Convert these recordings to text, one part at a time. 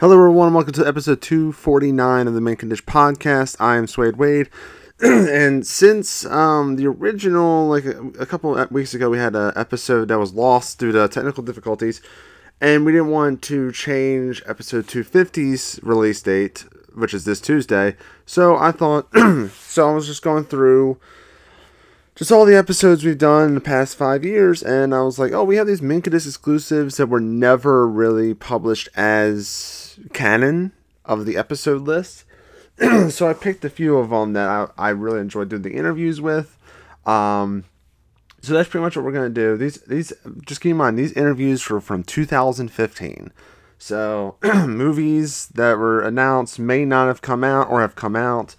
Hello, everyone, and welcome to episode 249 of the Main Condition Podcast. I am Swade Wade. and since um, the original, like a, a couple weeks ago, we had an episode that was lost due to technical difficulties, and we didn't want to change episode 250's release date, which is this Tuesday. So I thought, so I was just going through just all the episodes we've done in the past five years, and I was like, oh, we have these Minkadis exclusives that were never really published as canon of the episode list. so I picked a few of them that I, I really enjoyed doing the interviews with. Um, so that's pretty much what we're gonna do. These these just keep in mind these interviews were from 2015. So movies that were announced may not have come out or have come out.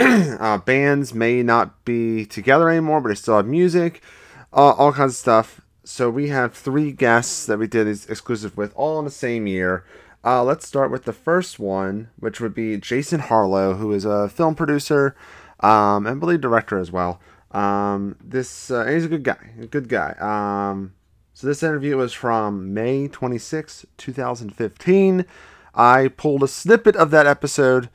uh, bands may not be together anymore, but they still have music, uh, all kinds of stuff. So we have three guests that we did these exclusive with, all in the same year. Uh, let's start with the first one, which would be Jason Harlow, who is a film producer um, and I believe director as well. Um, this uh, he's a good guy, a good guy. Um, so this interview was from May 26, 2015. I pulled a snippet of that episode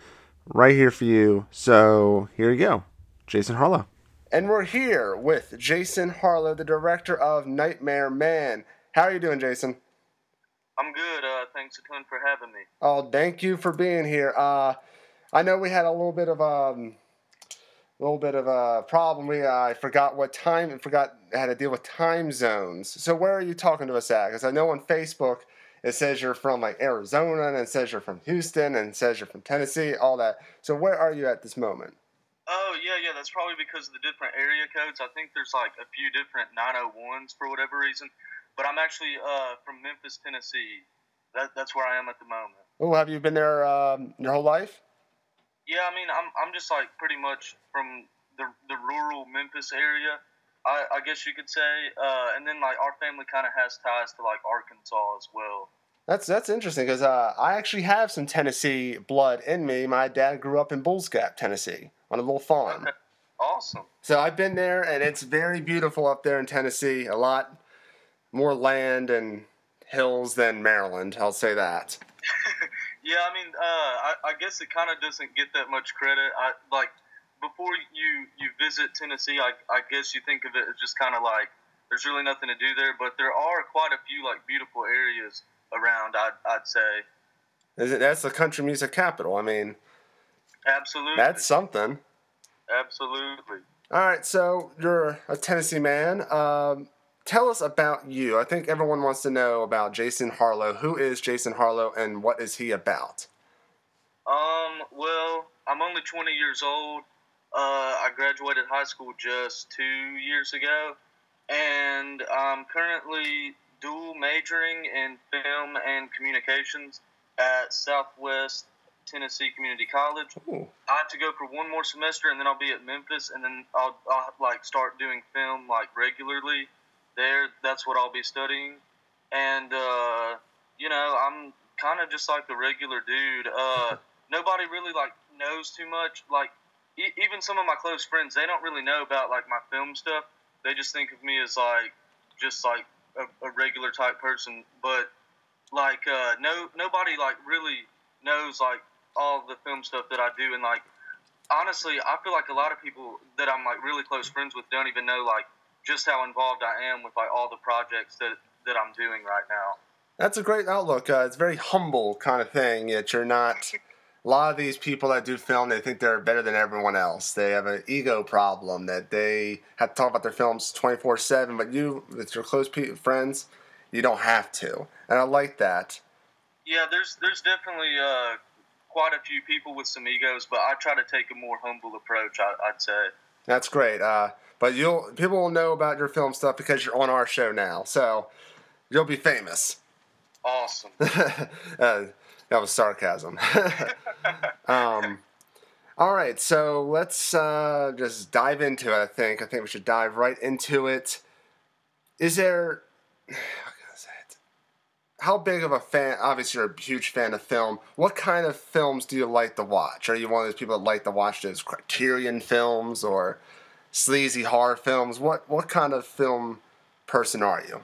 right here for you. So here you go, Jason Harlow. And we're here with Jason Harlow, the director of Nightmare Man. How are you doing, Jason? I'm good. Uh, thanks a ton for having me. Oh, thank you for being here. Uh, I know we had a little bit of um, a little bit of a problem. We uh, I forgot what time and forgot how to deal with time zones. So where are you talking to us at? Because I know on Facebook it says you're from like Arizona and it says you're from Houston and it says you're from Tennessee, all that. So where are you at this moment? Oh yeah, yeah. That's probably because of the different area codes. I think there's like a few different 901s for whatever reason. But I'm actually uh, from Memphis, Tennessee. That, that's where I am at the moment. Oh, have you been there um, your whole life? Yeah, I mean, I'm I'm just like pretty much from the the rural Memphis area. I, I guess you could say, uh, and then like our family kind of has ties to like Arkansas as well. That's that's interesting because uh, I actually have some Tennessee blood in me. My dad grew up in Bulls Gap, Tennessee, on a little farm. Okay. Awesome. So I've been there, and it's very beautiful up there in Tennessee. A lot more land and hills than Maryland. I'll say that. yeah, I mean, uh, I, I guess it kind of doesn't get that much credit. I like before you you visit Tennessee. I I guess you think of it as just kind of like there's really nothing to do there, but there are quite a few like beautiful areas around. I'd I'd say. Is it, that's the country music capital. I mean, absolutely. That's something. Absolutely. All right, so you're a Tennessee man. Um, tell us about you. I think everyone wants to know about Jason Harlow. Who is Jason Harlow and what is he about? Um, well, I'm only 20 years old. Uh, I graduated high school just two years ago, and I'm currently dual majoring in film and communications at Southwest Tennessee Community College. Ooh. I have to go for one more semester, and then I'll be at Memphis, and then I'll, I'll like start doing film like regularly there. That's what I'll be studying, and uh, you know, I'm kind of just like a regular dude. Uh, nobody really like knows too much. Like e- even some of my close friends, they don't really know about like my film stuff. They just think of me as like just like a, a regular type person. But like uh, no nobody like really knows like all the film stuff that I do, and like honestly, I feel like a lot of people that I'm like really close friends with don't even know like just how involved I am with like all the projects that that I'm doing right now. That's a great outlook. Uh, it's very humble kind of thing. Yet you're not. A lot of these people that do film, they think they're better than everyone else. They have an ego problem that they have to talk about their films 24 7. But you, with your close pe- friends, you don't have to. And I like that. Yeah, there's there's definitely uh, quite a few people with some egos, but I try to take a more humble approach. I, would say. That's great. Uh, but you'll people will know about your film stuff because you're on our show now, so you'll be famous. Awesome. uh, that was sarcasm. um, all right, so let's uh, just dive into it. I think. I think we should dive right into it. Is there? How big of a fan? Obviously, you're a huge fan of film. What kind of films do you like to watch? Are you one of those people that like to watch those Criterion films or sleazy horror films? What what kind of film person are you?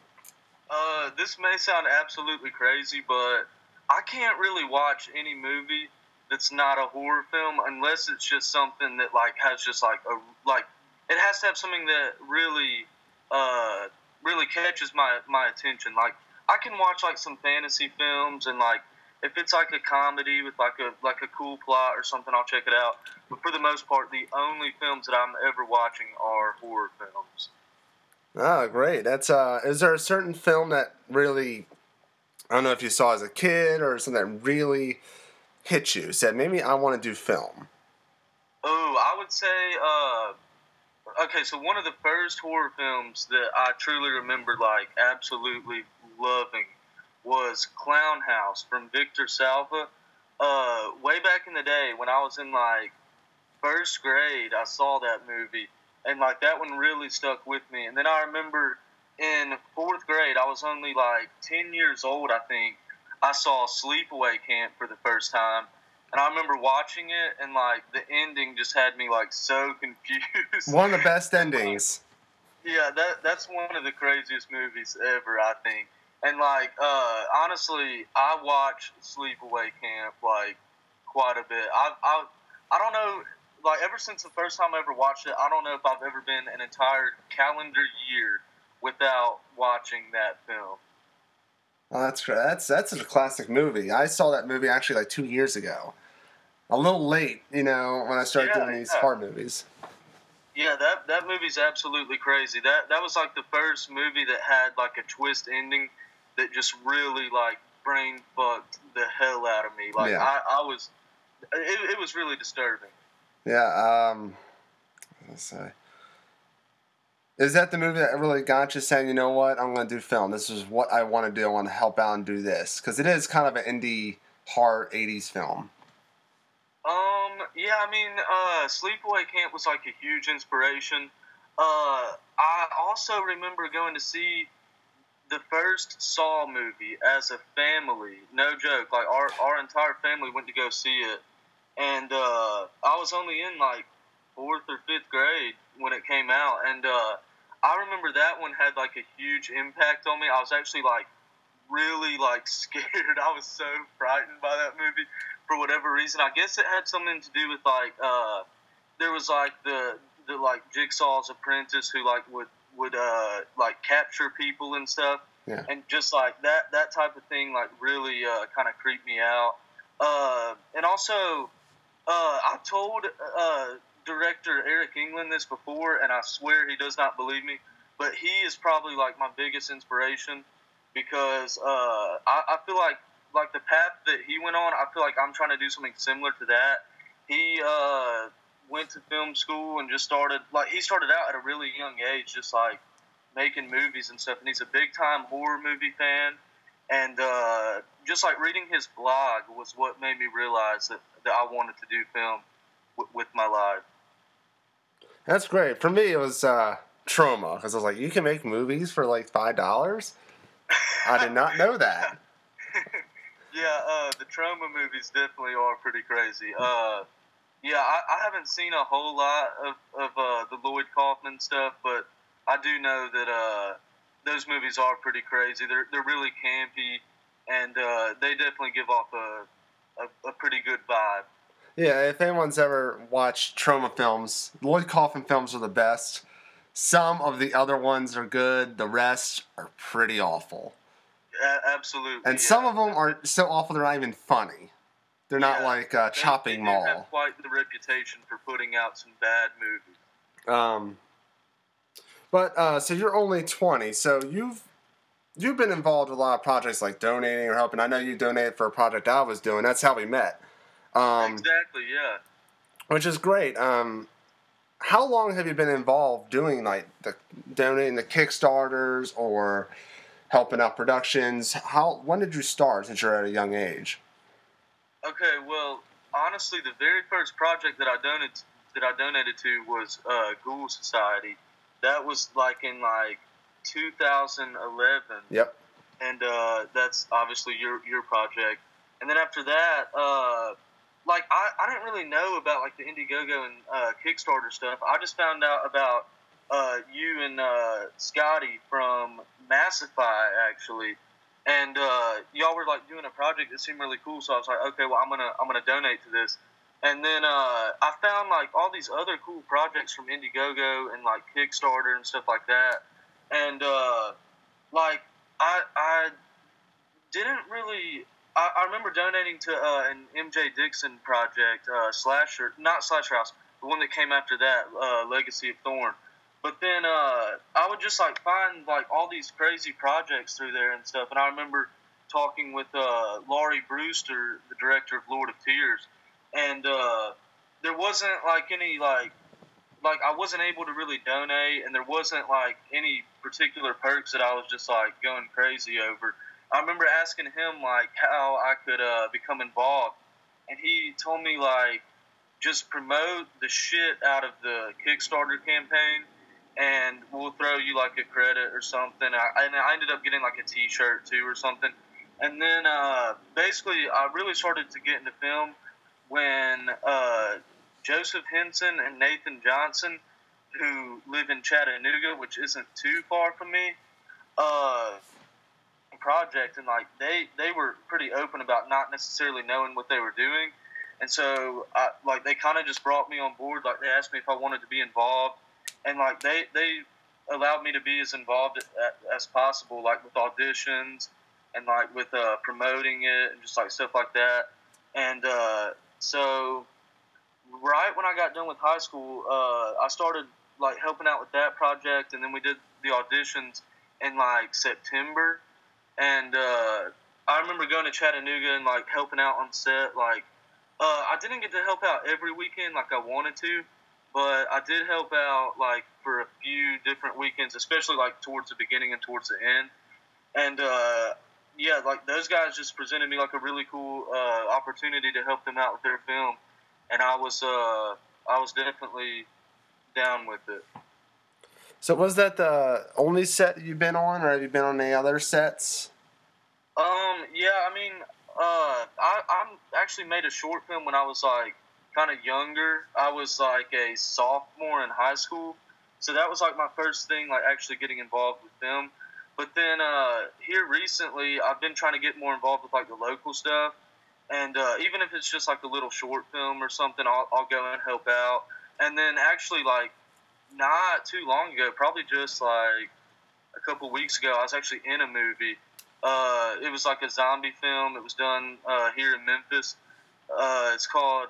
Uh, this may sound absolutely crazy, but I can't really watch any movie that's not a horror film unless it's just something that like has just like a like it has to have something that really uh really catches my my attention. Like I can watch like some fantasy films and like if it's like a comedy with like a like a cool plot or something, I'll check it out. But for the most part, the only films that I'm ever watching are horror films. Oh, great! That's uh, is there a certain film that really, I don't know if you saw as a kid or something that really hit you? Said maybe I want to do film. Oh, I would say, uh, okay, so one of the first horror films that I truly remember, like absolutely loving, was Clown House from Victor Salva. Uh, way back in the day when I was in like first grade, I saw that movie, and like that one really stuck with me. And then I remember in fourth grade, I was only like ten years old, I think. I saw Sleepaway Camp for the first time, and I remember watching it, and like the ending just had me like so confused. One of the best endings. yeah, that that's one of the craziest movies ever, I think. And like, uh, honestly, I watch Sleepaway Camp like quite a bit. I I I don't know. Like ever since the first time I ever watched it, I don't know if I've ever been an entire calendar year without watching that film. Oh, that's that's that's a classic movie. I saw that movie actually like two years ago. A little late, you know, when I started Yeah, doing these yeah. horror movies. Yeah, that that movie's absolutely crazy. That that was like the first movie that had like a twist ending that just really like brain fucked the hell out of me. Like Yeah. I, I was, it, it was really disturbing. Yeah. Um, let's see. Is that the movie that really got you saying, you know what, I'm going to do film. This is what I want to do. I want to help out and do this because it is kind of an indie horror '80s film. Um, yeah, I mean, uh, Sleepaway Camp was like a huge inspiration. Uh, I also remember going to see the first Saw movie as a family. No joke. Like our our entire family went to go see it, and uh, I was only in like fourth or fifth grade when it came out, and uh, I remember that one had like a huge impact on me. I was actually like really like scared. I was so frightened by that movie for whatever reason. I guess it had something to do with like uh, there was like the the like Jigsaw's apprentice who like would would uh like capture people and stuff. Yeah. And just like that that type of thing like really uh, kind of creeped me out. Uh, and also uh, I told uh, director Eric England this before, and I swear he does not believe me. But he is probably like my biggest inspiration because uh, I, I feel like like the path that he went on. I feel like I'm trying to do something similar to that. He uh, went to film school and just started like he started out at a really young age, just like making movies and stuff. And he's a big time horror movie fan. And uh, just like reading his blog was what made me realize that, that I wanted to do film w- with my life. That's great. For me, it was uh, Troma because I was like, you can make movies for like five dollars. I did not know that. Yeah, uh, the Troma movies definitely are pretty crazy. Uh, yeah, I, I haven't seen a whole lot of, of uh, the Lloyd Kaufman stuff, but I do know that uh, those movies are pretty crazy. They're, they're really campy, and uh, they definitely give off a, a, a pretty good vibe. Yeah, if anyone's ever watched Troma films, Lloyd Kaufman films are the best. Some of the other ones are good. The rest are pretty awful. A- absolutely. And yeah. some of them are so awful they're not even funny. They're not like uh, Chopping they Mall. have quite the reputation for putting out some bad movies. Um, but uh, so you're only 20, so you've you've been involved with a lot of projects like donating or helping. I know you donated for a project I was doing. That's how we met. Um, exactly. Yeah. which is great. Um, how long have you been involved doing like the donating the Kickstarters or helping out productions? How when did you start since you're at a young age? Okay, well, honestly, the very first project that I donated that I donated to was uh, Ghoul Society. That was like in like 2011, Yep. and uh, that's obviously your your project. And then after that, uh, like I, I didn't really know about like the Indiegogo and uh, Kickstarter stuff. I just found out about uh, you and uh, Scotty from Massify actually, and uh, y'all were like doing a project that seemed really cool. So I was like, okay, well, I'm gonna I'm gonna donate to this. And then uh, I found like all these other cool projects from Indiegogo and like Kickstarter and stuff like that. And uh, like I I didn't really. I, I remember donating to uh, an MJ Dixon project, uh, Slasher, not Slasher House, the one that came after that, uh, Legacy of Thorn. But then uh, I would just like find like all these crazy projects through there and stuff. And I remember talking with uh, Lawrie Brewster, the director of Lord of Tears, and uh, there wasn't like any like like I wasn't able to really donate, and there wasn't like any particular perks that I was just like going crazy over. I remember asking him like how I could uh, become involved, and he told me like just promote the shit out of the Kickstarter campaign, and we'll throw you like a credit or something. I, and I ended up getting like a T-shirt too or something. And then uh, basically, I really started to get into film when uh, Joseph Henson and Nathan Johnson, who live in Chattanooga, which isn't too far from me, uh, project, and like they they were pretty open about not necessarily knowing what they were doing, and so I, like they kind of just brought me on board. Like they asked me if I wanted to be involved, and like they they allowed me to be as involved as possible, like with auditions and like with uh, promoting it and just like stuff like that. And uh, so right when I got done with high school, uh, I started like helping out with that project, and then we did the auditions in like September. And uh, I remember going to Chattanooga and like helping out on set. Like uh, I didn't get to help out every weekend like I wanted to, but I did help out like for a few different weekends, especially like towards the beginning and towards the end. And uh, yeah, like those guys just presented me like a really cool uh, opportunity to help them out with their film, and I was uh, I was definitely down with it. So was that the only set you've been on, or have you been on any other sets? Um, yeah, I mean, uh, I I'm actually made a short film when I was like kind of younger. I was like a sophomore in high school, so that was like my first thing, like actually getting involved with film. But then uh, here recently, I've been trying to get more involved with like the local stuff, and uh, even if it's just like a little short film or something, I'll, I'll go and help out. And then actually, like not too long ago, probably just like a couple weeks ago, I was actually in a movie. Uh, it was like a zombie film. It was done uh, here in Memphis. Uh, it's called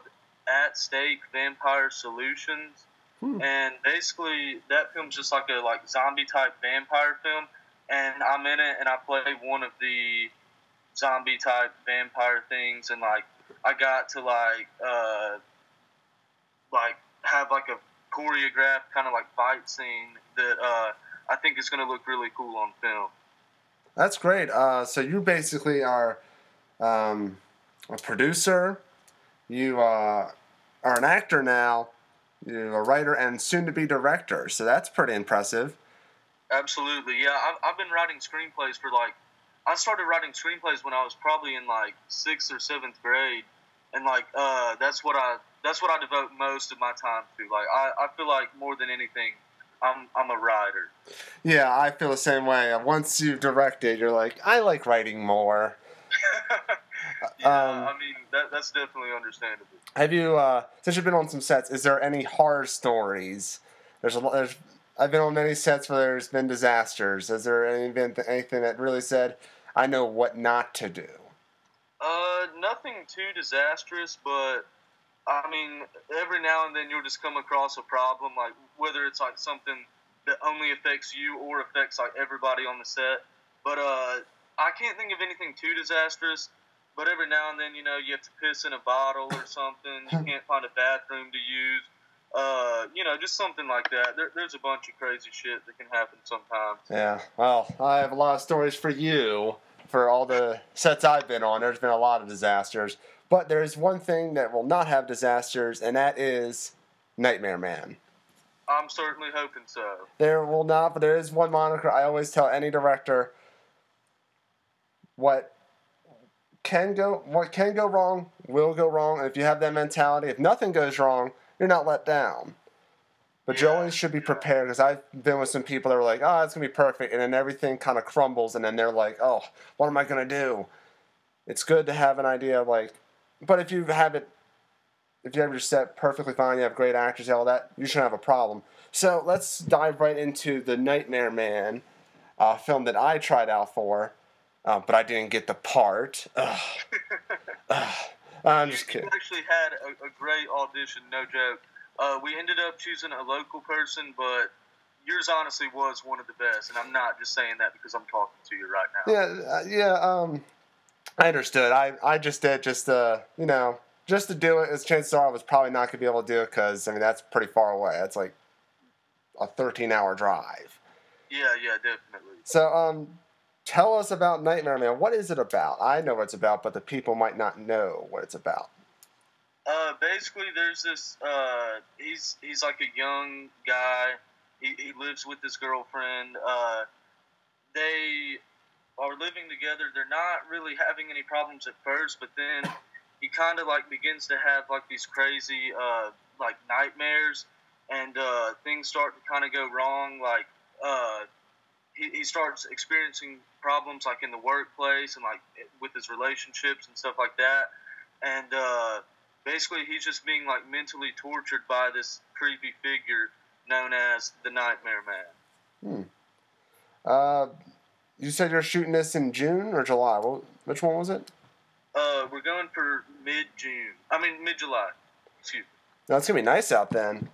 At Stake Vampire Solutions, hmm. and basically that film's just like a like zombie type vampire film. And I'm in it, and I play one of the zombie type vampire things, and like I got to like uh, like have like a choreographed kind of like fight scene that uh, I think is going to look really cool on film. That's great. Uh, so you basically are um, a producer. You uh, are an actor now. You're a writer and soon to be director. So that's pretty impressive. Absolutely, yeah. I've, I've been writing screenplays for like I started writing screenplays when I was probably in like sixth or seventh grade, and like uh, that's what I that's what I devote most of my time to. Like I, I feel like more than anything, I'm I'm a writer. Yeah, I feel the same way. Once you've directed, you're like, I like writing more. yeah, um, I mean that, that's definitely understandable. Have you, uh, since you've been on some sets, is there any horror stories? There's a there's I've been on many sets where there's been disasters. Has there any been anything that really said, I know what not to do? Uh, nothing too disastrous, but I mean, every now and then you'll just come across a problem, like whether it's like something that only affects you or affects like everybody on the set. But uh, I can't think of anything too disastrous. But every now and then, you know, you have to piss in a bottle or something. You can't find a bathroom to use. Uh, you know, just something like that. There, there's a bunch of crazy shit that can happen sometimes. Yeah. Well, I have a lot of stories for you. For all the sets I've been on, there's been a lot of disasters. But there is one thing that will not have disasters, and that is Nightmare Man. I'm certainly hoping so. There will not, but there is one moniker I always tell any director what can go what can go wrong will go wrong. And if you have that mentality, if nothing goes wrong, you're not let down. But you Yeah, always should be prepared because I've been with some people that were like, "Oh, it's gonna be perfect," and then everything kind of crumbles, and then they're like, "Oh, what am I gonna do?" It's good to have an idea of like, but if you have it, if you have your set perfectly fine, you have great actors, all that, you shouldn't have a problem. So let's dive right into the Nightmare Man, uh, film that I tried out for, uh, but I didn't get the part. Ugh. Ugh. I'm just kidding. Actually had a, a great audition, no joke. Uh, we ended up choosing a local person, but yours honestly was one of the best, and I'm not just saying that because I'm talking to you right now. Yeah, uh, yeah. Um, I understood. I, I just did just uh, you know, just to do it. As chances are, I was probably not gonna be able to do it because I mean that's pretty far away. That's like a 13 hour drive. Yeah, yeah, definitely. So um, tell us about Nightmare Man. What is it about? I know what it's about, but the people might not know what it's about. Uh, basically, there's this. Uh, he's he's like a young guy. He, he lives with his girlfriend. Uh, they are living together. They're not really having any problems at first, but then he kind of like begins to have like these crazy uh, like nightmares, and uh, things start to kind of go wrong. Like uh, he, he starts experiencing problems like in the workplace and like with his relationships and stuff like that, and. Uh, basically he's just being like mentally tortured by this creepy figure known as the Nightmare Man. Hmm. Uh, you said you're shooting this in June or July. Wh- Which one was it? Uh, we're going for mid June. I mean mid July. Excuse me. No, it's gonna be nice out then.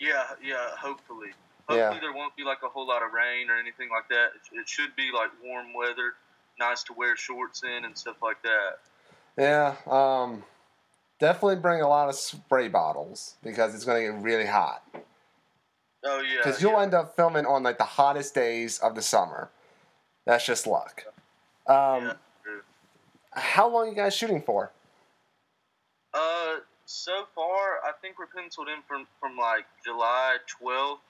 Yeah, yeah. Hopefully, Yeah. hopefully there won't be like a whole lot of rain or anything like that. It, it should be like warm weather, nice to wear shorts in and stuff like that. Yeah. Um, definitely bring a lot of spray bottles because it's gonna get really hot. Oh yeah. Because you'll yeah. end up filming on like the hottest days of the summer. That's just luck. Um. How long you guys shooting for? Uh, so far, I think we're penciled in from from like July 12th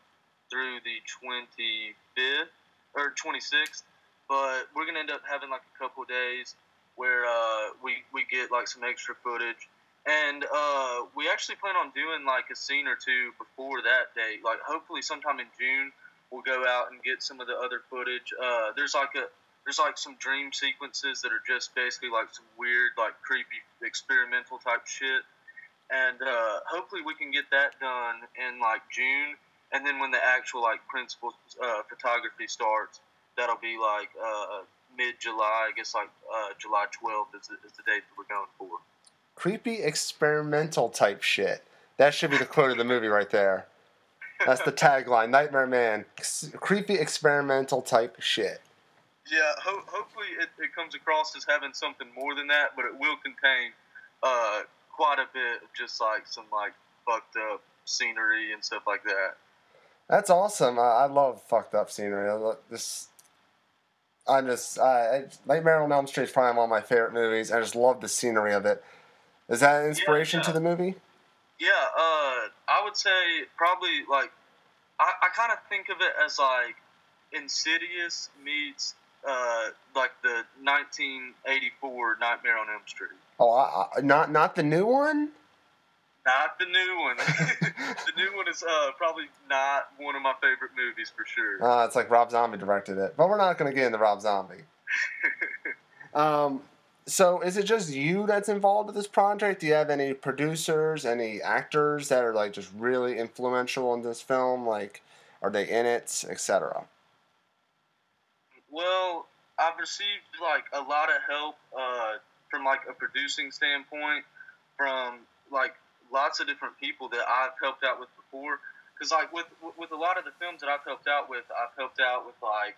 through the 25th or 26th. But we're gonna end up having like a couple days where uh, we we get like some extra footage, and uh, we actually plan on doing like a scene or two before that date. Like hopefully sometime in June, we'll go out and get some of the other footage. Uh, there's like a there's like some dream sequences that are just basically like some weird, like creepy, experimental type shit. And uh, hopefully we can get that done in like June. And then when the actual like principal uh, photography starts, that'll be like uh, mid July. I guess like uh, July 12th is, the- is the date that we're going for. Creepy experimental type shit. That should be the quote of the movie right there. That's the tagline. Nightmare Man. Ex- creepy experimental type shit. Yeah, ho- hopefully it, it comes across as having something more than that, but it will contain uh, quite a bit of just like some like fucked up scenery and stuff like that. That's awesome. I, I love fucked up scenery. I lo- This, I'm just, I, Nightmare on Elm Street is probably one of my favorite movies. I just love the scenery of it. Is that an inspiration yeah. to the movie? Yeah, uh, I would say probably like I, I kind of think of it as like Insidious meets uh, like the 1984 Nightmare on Elm Street. Oh, I, I, not not the new one. Not the new one. the new one is uh, probably not one of my favorite movies for sure. Uh, it's like Rob Zombie directed it, but we're not going to get into Rob Zombie. um, so is it just you that's involved with this project? Do you have any producers, any actors that are like just really influential in this film? Like, are they in it, etc.? Well, I've received like a lot of help uh, from like a producing standpoint from like lots of different people that I've helped out with before. Because like with with a lot of the films that I've helped out with, I've helped out with like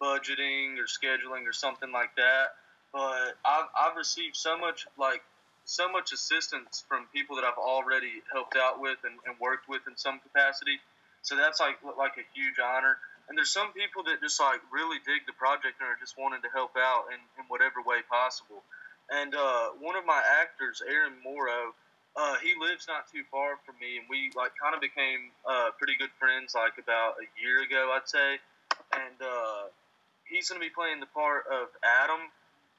budgeting or scheduling or something like that. But I've I've received so much like so much assistance from people that I've already helped out with and, and worked with in some capacity. So that's like like a huge honor. And there's some people that just like really dig the project and are just wanting to help out in, in whatever way possible. And uh, one of my actors, Aaron Morrow, uh, he lives not too far from me, and we like kind of became uh, pretty good friends like about a year ago, I'd say. And uh, he's going to be playing the part of Adam,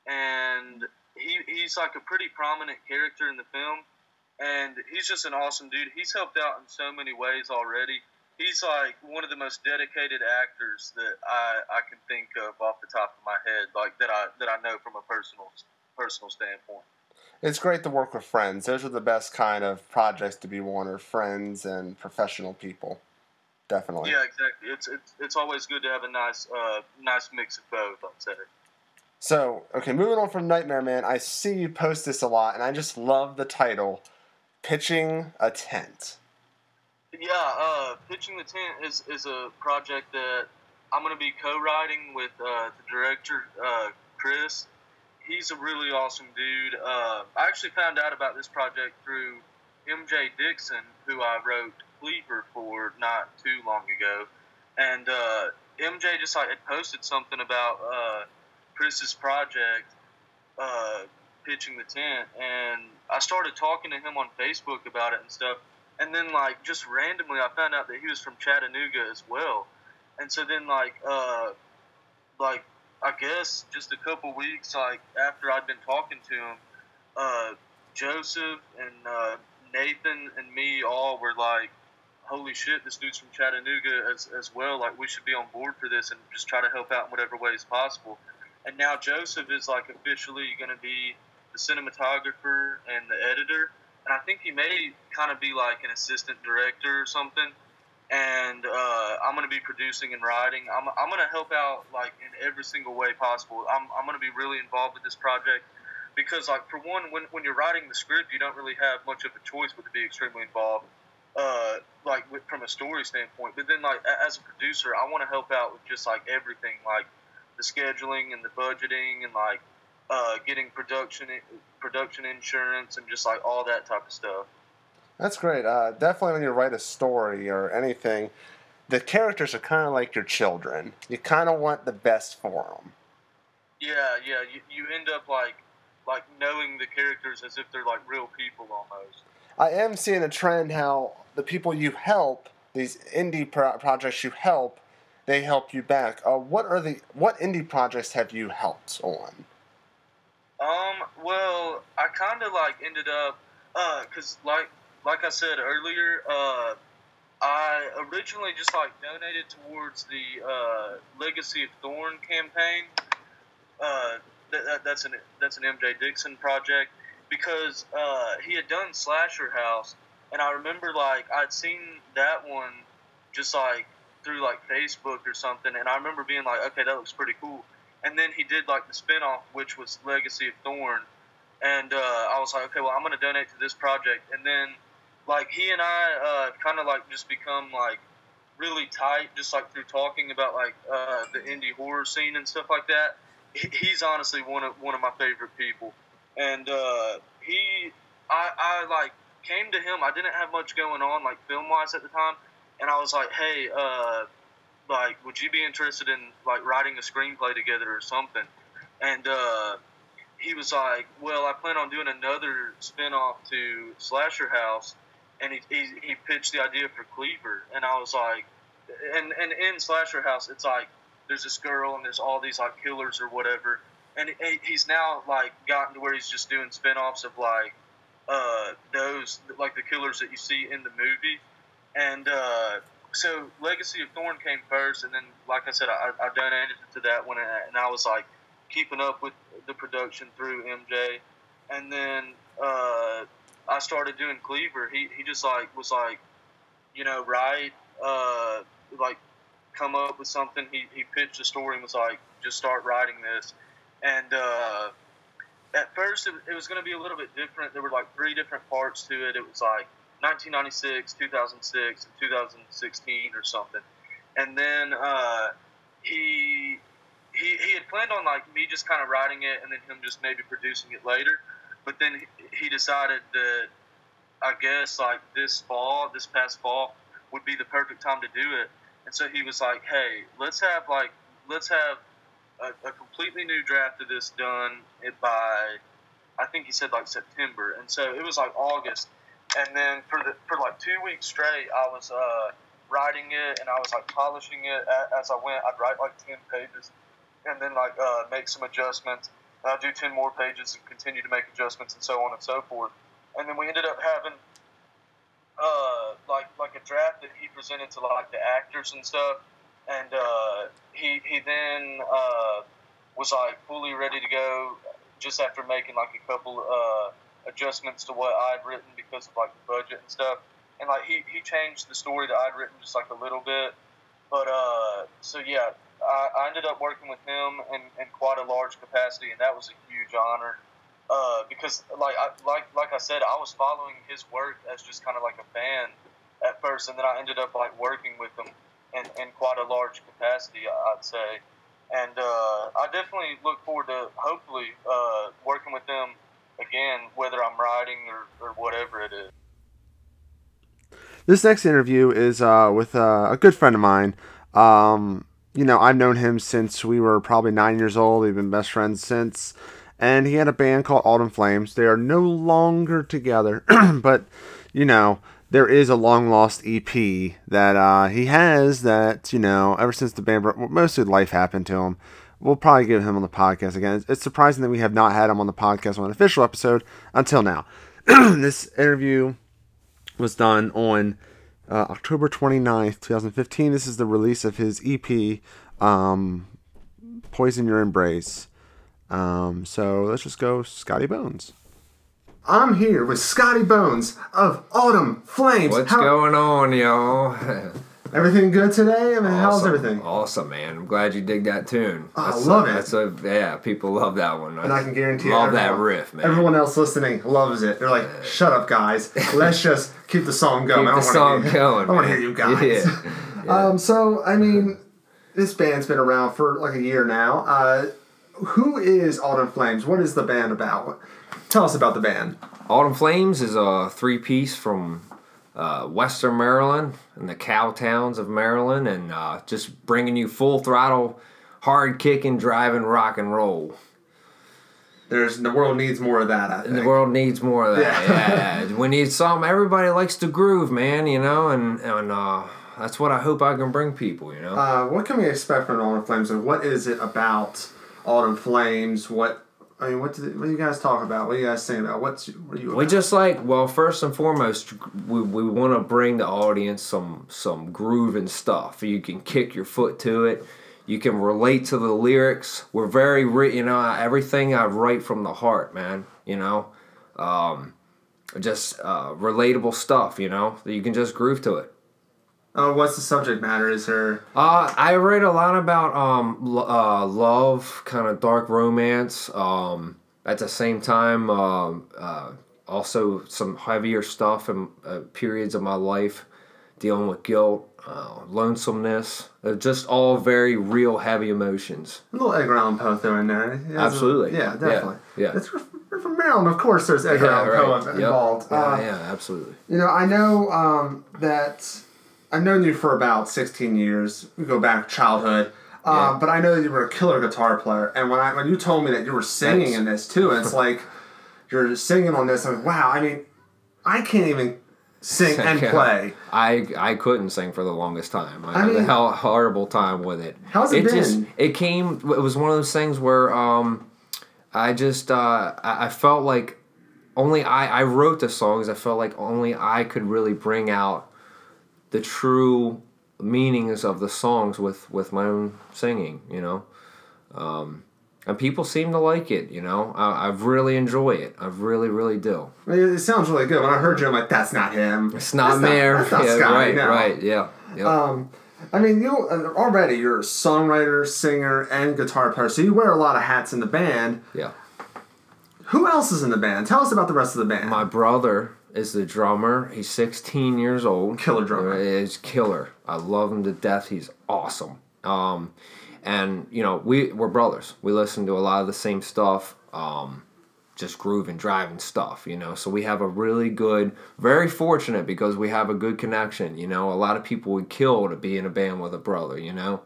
and he, he's like a pretty prominent character in the film. and he's just an awesome dude. He's helped out in so many ways already. He's like one of the most dedicated actors that I, I can think of off the top of my head, like that I that I know from a personal personal standpoint. It's great to work with friends. Those are the best kind of projects to be Warner friends and professional people. Definitely. Yeah, exactly. It's it's, it's always good to have a nice uh, nice mix of both. I'd say. So okay, moving on from Nightmare Man, I see you post this a lot, and I just love the title pitching a tent. Yeah, uh, pitching the tent is, is a project that I'm going to be co-writing with uh, the director uh, Chris. He's a really awesome dude. Uh, I actually found out about this project through MJ Dixon, who I wrote Cleaver for not too long ago, and uh, MJ just like had posted something about uh, Chris's project pitching the tent, and I started talking to him on Facebook about it and stuff. And then like just randomly, I found out that he was from Chattanooga as well. And so then like uh, like I guess just a couple weeks like after I'd been talking to him, uh, Joseph and uh, Nathan and me all were like, "Holy shit, this dude's from Chattanooga as, as well. Like we should be on board for this and just try to help out in whatever ways possible." And now Joseph is like officially going to be the cinematographer and the editor, and I think he may kind of be like an assistant director or something. And uh, I'm going to be producing and writing. I'm, I'm going to help out like in every single way possible. I'm, I'm going to be really involved with this project because like for one, when, when you're writing the script, you don't really have much of a choice but to be extremely involved. Uh, like with, from a story standpoint, but then like as a producer, I want to help out with just like everything, like the scheduling and the budgeting and like uh, getting production production insurance and just like all that type of stuff. That's great. Uh, definitely, when you write a story or anything, the characters are kind of like your children. You kind of want the best for them. Yeah, yeah. You, you end up like like knowing the characters as if they're like real people almost. I am seeing a trend how the people you help, these indie pro- projects you help, they help you back. Uh, what are the what indie projects have you helped on? Um, well, I kind of like ended up, uh, cause like like I said earlier, uh, I originally just like donated towards the uh, Legacy of Thorn campaign. Uh, that, that, that's an that's an MJ Dixon project because uh, he had done Slasher House, and I remember like I'd seen that one just like through like Facebook or something, and I remember being like, okay, that looks pretty cool and then he did like the spinoff, which was Legacy of Thorn, and uh, I was like, okay, well, I'm gonna donate to this project, and then like he and I uh, kind of like just become like really tight, just like through talking about like uh, the indie horror scene and stuff like that. He's honestly one of one of my favorite people, and uh, he, I, I like came to him. I didn't have much going on like film wise at the time, and I was like, hey, uh, like, would you be interested in like writing a screenplay together or something? And uh, he was like, well, I plan on doing another spinoff to Slasher House, and he, he, he pitched the idea for Cleaver, and I was like, and and in Slasher House, it's like there's this girl and there's all these like killers or whatever, and he's now like gotten to where he's just doing spinoffs of like uh, those like the killers that you see in the movie, and uh, so Legacy of Thorn came first, and then like I said, I, I donated to that one, and I was like keeping up with the production through MJ, and then uh, I started doing Cleaver. He he just like was like, you know, write uh, like come up with something. He he pitched a story and was like, just start writing this, and. Uh, at first, it was going to be a little bit different. There were like three different parts to it. It was like 1996, 2006, and 2016 or something. And then uh, he, he he had planned on like me just kind of writing it and then him just maybe producing it later. But then he, decided that I guess like this fall, this past fall, would be the perfect time to do it. And so he was like, "Hey, let's have like let's have a, a completely new draft of this done by." I think he said like September, and so it was like August and then for the for like two weeks straight, I was uh, writing it and I was like polishing it as I went. I'd write like ten pages, and then like uh, make some adjustments. And I'd do ten more pages and continue to make adjustments and so on and so forth. and then we ended up having uh, like like a draft that he presented to like the actors and stuff, and uh, he he then uh, was like fully ready to go just after making like a couple uh, adjustments to what I'd written because of like the budget and stuff, and like he he changed the story that I'd written just like a little bit, but uh, so yeah. I, I ended up working with him in, in quite a large capacity, and that was a huge honor uh, because like I, like like I said, I was following his work as just kind of like a fan at first, and then I ended up like working with him in, in quite a large capacity, I'd say. And uh, I definitely look forward to hopefully uh, working with them again, whether I'm writing or, or whatever it is. This next interview is uh, with uh, a good friend of mine. Um, you know, I've known him since we were probably nine years old. We've been best friends since and he had a band called Autumn Flames. They are no longer together, but you know there is a long lost EP that uh, he has that you know ever since the band broke, mostly life happened to him. We'll probably get him on the podcast again. It's, it's surprising that we have not had him on the podcast on an official episode until now. this interview was done on uh, October 29th, 2015. This is the release of his EP, um, Poison Your Embrace. Um, so let's just go Scotty Bones. I'm here with Scotty Bones of Autumn Flames. What's How- going on, y'all? Everything good today? I mean, awesome. how's everything? Awesome, man. I'm glad you dig that tune. Oh, I love a, it. That's a yeah. People love that one. And I, can guarantee love everyone, that riff, man. Everyone else listening loves it. They're like, "Shut up, guys. Let's just keep the song going." Keep the song hear, going. I want to hear you guys. Yeah. yeah. Um. So I mean, this band's been around for like a year now. Uh, who is Autumn Flames? What is the band about? Tell us about the band. Autumn Flames is a three piece from uh, Western Maryland and the cow towns of Maryland, and uh, just bringing you full throttle, hard kicking, driving rock and roll. There's the world needs more of that. I think. The world needs more of that. Yeah, yeah. we need some. Everybody likes to groove, man. You know, and and uh, that's what I hope I can bring people. You know. Uh, what can we expect from Autumn Flames, and what is it about? Autumn Flames. What I mean, what do, what do you guys talk about? What do you guys think about? What's what are you? About? We just like well, first and foremost, we, we want to bring the audience some some grooving stuff. You can kick your foot to it. You can relate to the lyrics. We're very, you know, everything I write from the heart, man. You know, um, just uh, relatable stuff. You know, that you can just groove to it. Uh, what's the subject matter? Is there? Uh, I write a lot about um, l- uh, love, kind of dark romance. Um, at the same time, um, uh, also some heavier stuff and uh, periods of my life dealing with guilt, uh, lonesomeness. Uh, just all very real, heavy emotions. A little Edgar Allan Poe thrown in there. Absolutely. A, yeah, definitely. Yeah. yeah. It's from Maryland, of course. There's Edgar yeah, Allan right. Poe involved. Yep. Yeah, yeah, absolutely. You know, I know um, that I've known you for about 16 years. We go back childhood. Uh, yeah. But I know that you were a killer guitar player, and when I when you told me that you were singing in this too, it's like you're singing on this. I'm like, wow. I mean, I can't even sing and play. I I couldn't sing for the longest time. I, I mean, had a horrible time with it. How's it, it been? Just, it came. It was one of those things where um, I just uh, I felt like only I I wrote the songs. I felt like only I could really bring out the true meanings of the songs with with my own singing you know um, and people seem to like it you know I, I really enjoy it i really really do it sounds really good when i heard you i'm like that's not him it's not Mayor. yeah, Scott, right no. right yeah yep. um I mean, you uh, already you're a songwriter, singer, and guitar player, so you wear a lot of hats in the band. Yeah. Who else is in the band? Tell us about the rest of the band. My brother is the drummer. He's 16 years old. Killer drummer. He's killer. I love him to death. He's awesome. Um, and you know we we're brothers. We listen to a lot of the same stuff. Um, just grooving, driving stuff, you know. So we have a really good, very fortunate because we have a good connection. You know, a lot of people would kill to be in a band with a brother. You know,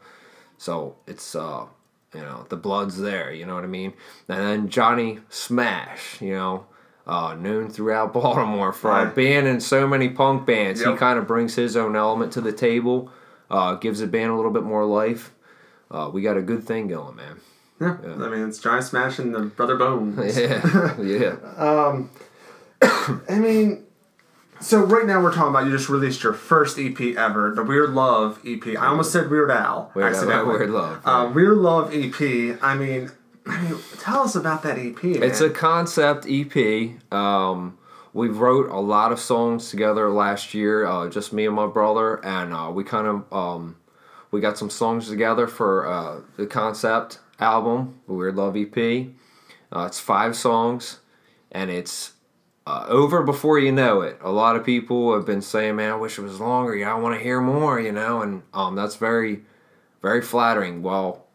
so it's uh, you know, the blood's there. You know what I mean? And then Johnny Smash, you know, uh, known throughout Baltimore for right. being in so many punk bands. Yep. He kind of brings his own element to the table, uh, gives the band a little bit more life. Uh, we got a good thing going, man. Yeah, yeah. I mean it's Johnny Smash and the Brother Bones. yeah, yeah. um, I mean, so right now we're talking about you just released your first EP ever, the Weird Love EP. I almost said Weird Al. Weird Al- accidentally. Weird Love, Uh, Weird Love EP. I mean, Tell us about that EP. Man. It's a concept EP. Um, we wrote a lot of songs together last year, uh, just me and my brother, and uh, we kind of um, we got some songs together for uh, the concept album, the Weird Love EP. Uh, it's five songs, and it's uh, over before you know it. A lot of people have been saying, "Man, I wish it was longer. Yeah, I want to hear more," you know, and um, that's very, very flattering. Well,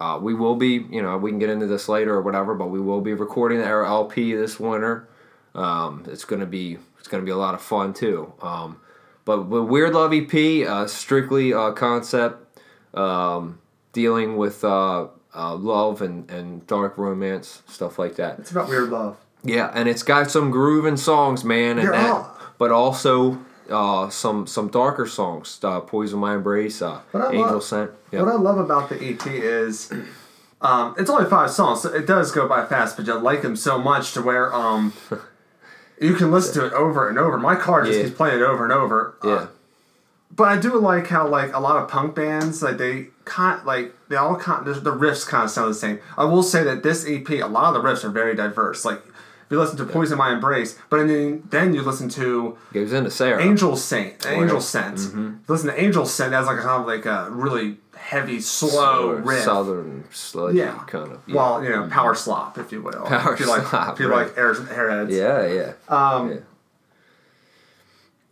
uh, we will be, you know, we can get into this later or whatever, but we will be recording our LP this winter. Um, it's gonna be it's gonna be a lot of fun too. Um, but with Weird Love EP, uh, strictly uh, concept, um, dealing with uh, uh, love and, and dark romance stuff like that. It's about weird love. Yeah, and it's got some grooving songs, man, and that, all- but also uh, some some darker songs. Uh, Poison My Embrace, uh, Angel love- Scent. Yeah. What I love about the EP is, um, it's only five songs, so it does go by fast, but you like them so much to where um, you can listen to it over and over. My car just Yeah. keeps playing it over and over. Uh, yeah. but I do like how like a lot of punk bands like they kind like they all kind the, riffs kind of sound the same. I will say that this EP a lot of the riffs are very diverse. Like you listen to Poison My Embrace, but then then you listen to Goes into Sarah. Angel Saint, Angel. Scent. Listen to Angel Scent as like a kind of like a really heavy slow riff. Southern sludgy Yeah. kind of. Yeah. Well, you know, power slop, if you will. Power if you like, slop, If you right. like air, airheads. yeah, yeah. Um, Yeah.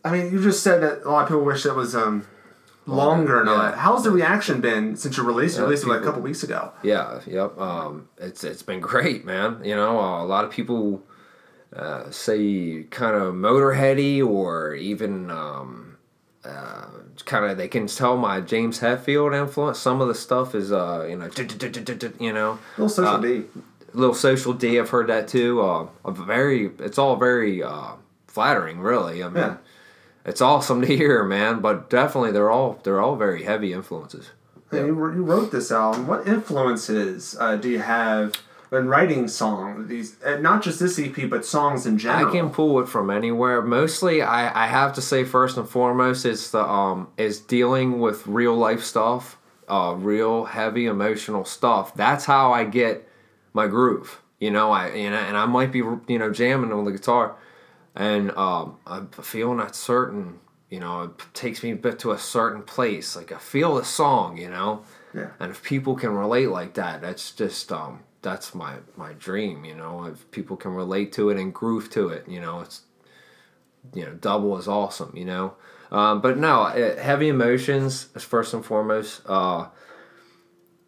I mean, you just said that a lot of people wish it was um, longer all yeah. How's the reaction been since you released it? You Yeah, released it like a couple weeks ago. Yeah, yep. Um, it's it's been great, man. You know, uh, a lot of people uh, say kind of motorheady or even um, uh, kind of they can tell my James Hetfield influence. Some of the stuff is uh, you know, you know, little social Uh, D. little social D. I've heard that too. Uh, a very, it's all very uh, flattering, really. I mean, Yeah. It's awesome to hear, man. But definitely, they're all they're all very heavy influences. And you, you wrote this album. What influences uh, do you have when writing songs? These, uh, not just this EP, but songs in general. I can pull it from anywhere. Mostly, I, I have to say first and foremost is the um is dealing with real life stuff, uh, real heavy emotional stuff. That's how I get my groove. You know, I and I, and I might be you know jamming on the guitar, and um, I'm feeling that certain. You know, it takes me a bit to a certain place. Like I feel the song. You know, Yeah. and if people can relate like that, that's just um that's my my dream, you know. If people can relate to it and groove to it, you know, it's you know, double is awesome, you know. Um, but no, it, heavy emotions is first and foremost. Uh,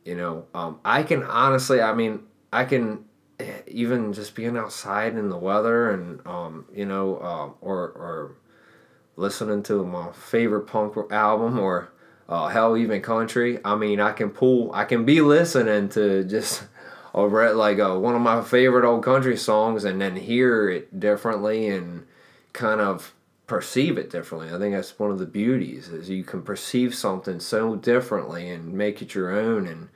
you know, um, I can honestly, I mean, I can even just being outside in the weather and um, you know, uh, or or listening to my favorite punk album or uh, hell even country. I mean, I can pull, I can be listening to just re- like uh, one of my favorite old country songs and then hear it differently and kind of perceive it differently. I think that's one of the beauties is you can perceive something so differently and make it your own and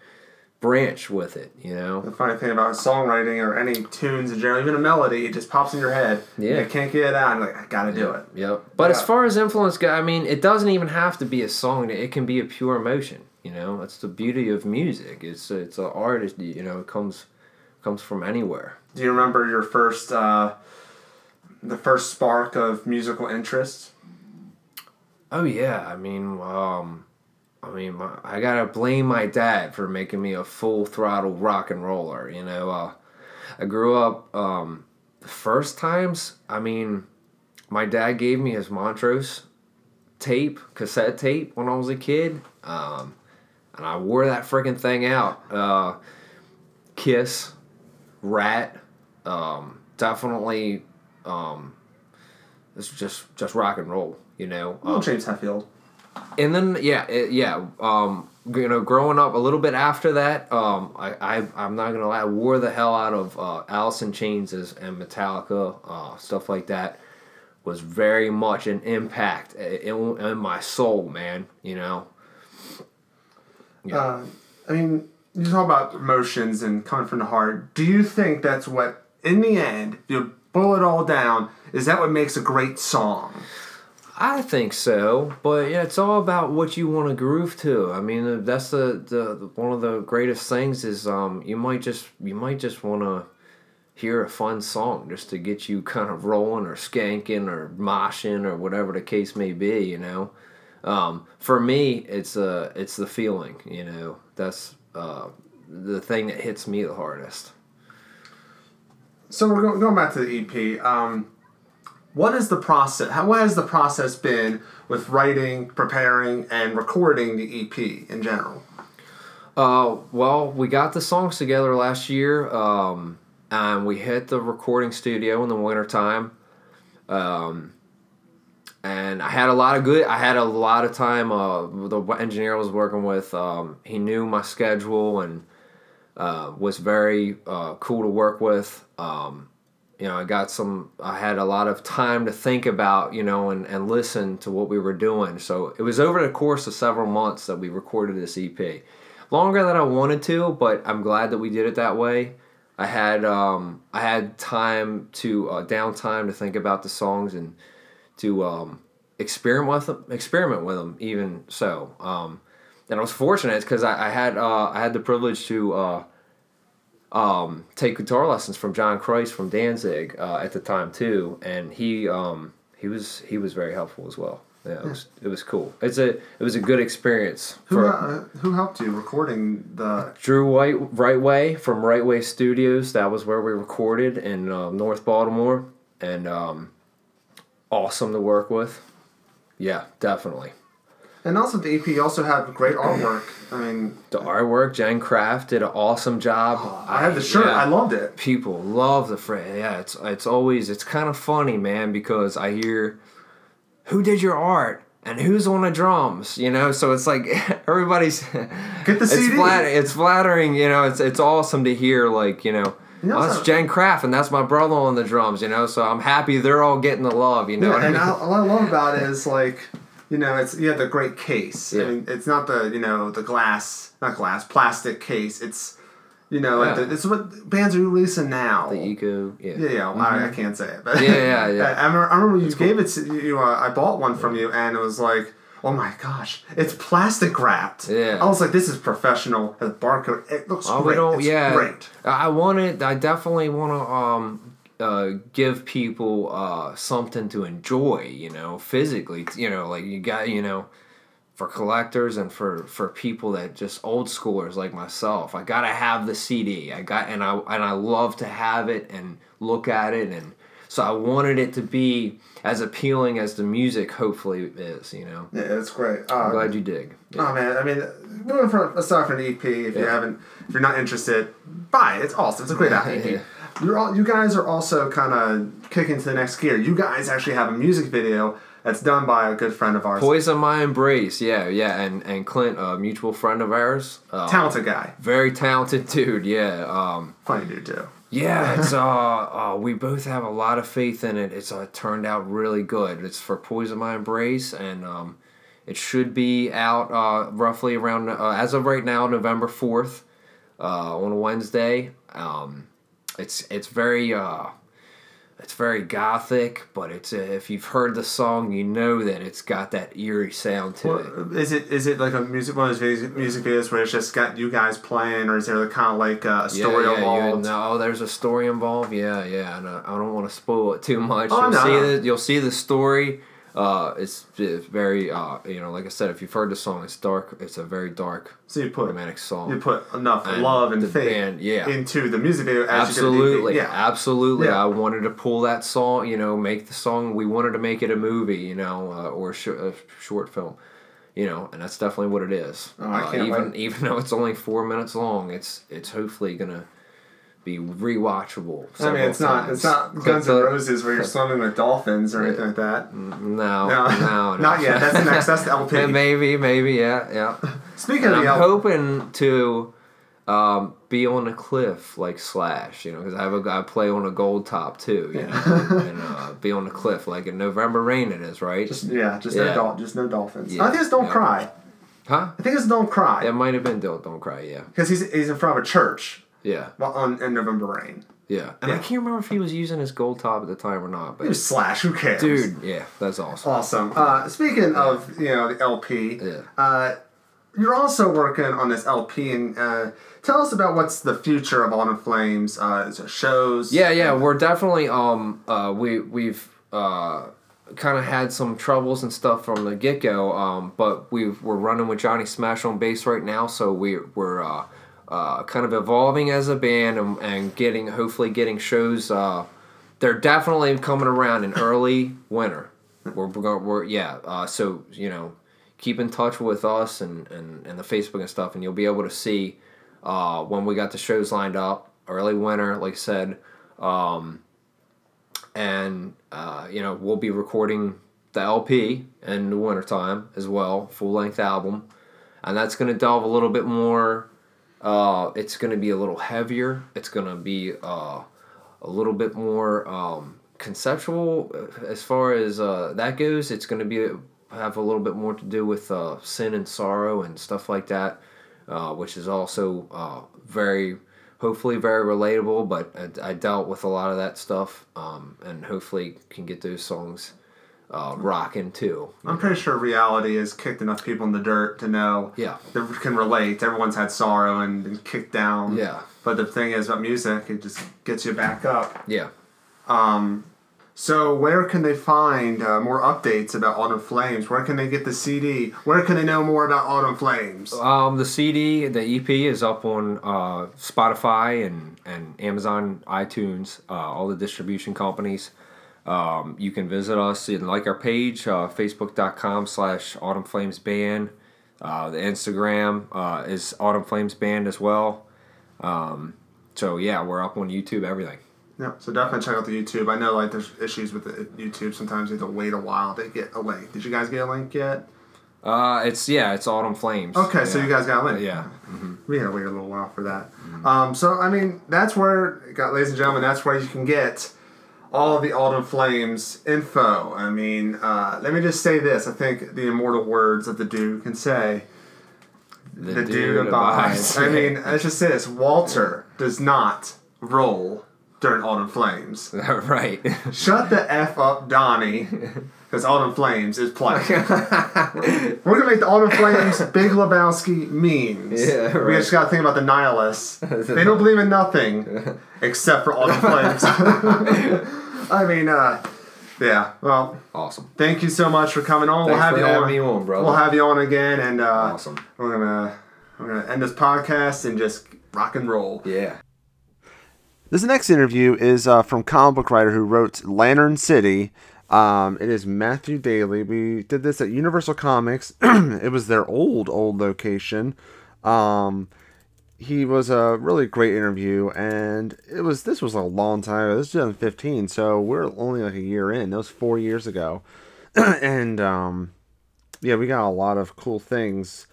branch with it. You know. The funny thing about songwriting or any tunes in general, even a melody, it just pops in your head. Yeah. You can't get it out. And like, I gotta do it. Yep. But as far as influence go, I mean, it doesn't even have to be a song. It can be a pure emotion. You know, that's the beauty of music. It's it's an artist. You know, it comes comes from anywhere. Do you remember your first, uh, the first spark of musical interest? Oh yeah, I mean, um, I mean, my, I gotta blame my dad for making me a full throttle rock and roller. You know, uh, I grew up um, the first times. I mean, my dad gave me his Montrose tape, cassette tape, when I was a kid, um, and I wore that freaking thing out. Uh, Kiss, Ratt, um, definitely. Um, it's just just rock and roll, you know. Well, Um, James Hetfield. And then yeah, it, yeah. Um, you know, growing up a little bit after that, um, I, I I'm not gonna lie, I wore the hell out of uh, Alice in Chains and Metallica, uh, stuff like that. Was very much an impact in, in my soul, man. You know. Yeah. Uh, I mean, you talk about emotions and coming from the heart. Do you think that's what in the end, you boil it all down, is that what makes a great song? I think so, but yeah, it's all about what you want to groove to. I mean, that's the, the one of the greatest things is um you might just you might just want to hear a fun song just to get you kind of rolling or skanking or moshing or whatever the case may be. You know, um, for me, it's uh it's the feeling. You know, that's uh the thing that hits me the hardest. So we're going, going back to the EP. Um, what is the process? How what has the process been with writing, preparing, and recording the EP in general? Uh, well, we got the songs together last year, um, and we hit the recording studio in the wintertime. Um, and I had a lot of good. I had a lot of time. Uh, the engineer I was working with, um, he knew my schedule and uh, was very uh, cool to work with. Um, you know, I got some. I had a lot of time to think about, you know, and, and listen to what we were doing. So it was over the course of several months that we recorded this EP. Longer than I wanted to, but I'm glad that we did it that way. I had um, I had time to uh, downtime to think about the songs and to um, experiment with them, experiment with them. Even so, um, and I was fortunate because I, I, had uh, I had the privilege to uh, um, take guitar lessons from John Christ from Danzig uh, at the time too, and he um, he was he was very helpful as well. Yeah, it was it was cool. It's a it was a good experience. Who for, uh, who helped you recording the Drew White Right Way from Right Way Studios? That was where we recorded in uh, North Baltimore, and um, awesome to work with. Yeah, definitely. And also the EP also had great artwork. I mean, the artwork, Jen Kraft did an awesome job. Oh, I had the shirt. Yeah, I loved it. People love the phrase. Yeah, it's it's always it's kind of funny, man, because I hear who did your art and who's on the drums, you know. So it's like everybody's get the CD. It's, flat, it's flattering, you know. It's it's awesome to hear, like you know. Oh, that's Jen Kraft, and that's my brother on the drums, you know. So I'm happy they're all getting the love, you know. Yeah, and I, what I love about it is like you know, it's you have the great case. Yeah. I mean, it's not the you know the glass, not glass, plastic case. It's you know, yeah. the, it's what bands are releasing now. The eco, yeah, yeah, yeah. Mm-hmm. I, I, can't say it, but yeah, yeah, yeah. I, I, remember, I remember you gave it to you. Uh, I bought one from you, and it was like, oh my gosh, it's plastic wrapped. Yeah, I was like, this is professional. The barcode, it looks oh, great. It's yeah, great. I want it. I definitely want to um uh, give people uh, something to enjoy, you know, physically. You know, like you got, you know, for collectors and for for people that just old schoolers like myself. I gotta have the CD. I got and I and I love to have it and look at it and so I wanted it to be as appealing as the music hopefully is. You know. Yeah, it's great. I'm glad you dig. Yeah. Oh man, I mean, for, aside from an EP, if yeah. you haven't, if you're not interested, buy it. It's awesome. It's a great EP you're all you guys are also kind of kicking to the next gear. You guys actually have a music video that's done by a good friend of ours. Poison My Embrace, yeah, yeah, and and Clint, a mutual friend of ours, uh, talented guy, very talented dude, yeah. Um, Funny dude too. Yeah, it's uh, uh, we both have a lot of faith in it. It's uh, turned out really good. It's for Poison My Embrace, and um, it should be out uh, roughly around uh, as of right now, November fourth, uh, on a Wednesday. Um, it's it's very uh, it's very gothic, but it's uh, if you've heard the song, you know that it's got that eerie sound to well, it. Is it is it like a music one of those music videos where it's just got you guys playing, or is there kind of like a story yeah, yeah, involved? no, there's a story involved. Yeah, yeah, and uh, I don't want to spoil it too much. Oh, you'll no, see. The, you'll see the story uh, it's, it's very uh, you know, like I said, if you've heard the song, it's dark. It's a very dark, so you put romantic song. You put enough and love and faith band, yeah. into the music video. absolutely, yeah, absolutely. Yeah. I wanted to pull that song, you know, make the song. We wanted to make it a movie, you know, uh, or a, sh- a, short film, you know, and that's definitely what it is. Oh, I uh, can't even wait. even though it's only four minutes long, it's it's hopefully gonna be rewatchable. I mean, it's times. not it's not Guns N' Roses where you're swimming with dolphins or anything like that. No, no, no, no. not yet. That's the next. That's the LP. maybe, maybe, yeah, yeah. Speaking and of, I'm hoping to um, be on a cliff like Slash, you know, because I have a guy play on a gold top too, you know, and uh, be on a cliff like in November rain. It is right. Just yeah, just yeah. no dol- just no dolphins. Yeah. I think it's Don't yeah. Cry. Huh? I think it's Don't Cry. It might have been Don't Don't Cry. Yeah. Because he's he's in front of a church. Yeah. Well, on in November Rain. Yeah, and I can't remember if he was using his gold top at the time or not. But Just Slash, who cares? dude, yeah, that's awesome. Awesome. Uh, speaking of you know the LP, Yeah. uh, you're also working on this LP, and uh, tell us about what's the future of Autumn Flames. Uh, shows? Yeah, yeah, we're definitely um uh we we've uh kind of had some troubles and stuff from the get go. Um, but we we're running with Johnny Smash on bass right now, so we we're uh, kind of evolving as a band and, and getting hopefully getting shows. Uh, they're definitely coming around in early winter. We're we're, we're yeah. Uh, so you know, keep in touch with us and, and and the Facebook and stuff, and you'll be able to see uh, when we got the shows lined up. Early winter, like I said, um, and uh, you know we'll be recording the LP in the wintertime as well, full length album, and that's going to delve a little bit more. Uh, it's going to be a little heavier. It's going to be uh, a little bit more um, conceptual as far as uh, that goes. It's going to be have a little bit more to do with uh, sin and sorrow and stuff like that, uh, which is also uh, very, hopefully very relatable. But I, I dealt with a lot of that stuff, um, and hopefully can get those songs uh, rocking too. I'm pretty sure reality has kicked enough people in the dirt to know. Yeah. They can relate. Everyone's had sorrow and been kicked down. Yeah. But the thing is about music, it just gets you back up. Yeah. So where can they find uh, more updates about Autumn Flames? Where can they get the CD? Where can they know more about Autumn Flames? Um, the CD, the EP is up on uh, Spotify and, and Amazon, iTunes, uh, all the distribution companies. Um, you can visit us and like our page, uh, facebook.com slash Autumn Flames Band. Uh, the Instagram uh, is Autumn Flames Band as well. Um, so yeah, we're up on YouTube, everything. Yeah, so definitely check out the YouTube. I know like there's issues with the YouTube. Sometimes you have to wait a while to get a link. Did you guys get a link yet? Uh, it's yeah, it's Autumn Flames. Okay, so you guys got a link. Yeah. We had to wait a little while for that. Um, so I mean, that's where, got, ladies and gentlemen, that's where you can get all of the Autumn Flames info. I mean, uh, let me just say this. I think the immortal words that the dude can say. The, dude, abides. I mean, let's just say this. Walter does not roll during Autumn Flames. right. Shut the F up, Donnie. Because Autumn Flames is playing. We're gonna make the Autumn Flames Big Lebowski memes. Yeah, We just gotta think about the nihilists. they don't believe in nothing except for Autumn Flames. I mean, uh, yeah. Well, awesome. thank you so much for coming on. Thanks we'll have for you on. me on, brother. We'll have you on again, and uh, Awesome. we're gonna we're gonna end this podcast and just rock and roll. Yeah. This next interview is uh, from comic book writer who wrote Lantern City. Um, it is Matthew Daley. We did this at Universal Comics. it was their old, old location. Um, he was a really great interview, and it was this was a long time. ago. This is 2015, so we're only like a year in. That was four years ago, and um, yeah, we got a lot of cool things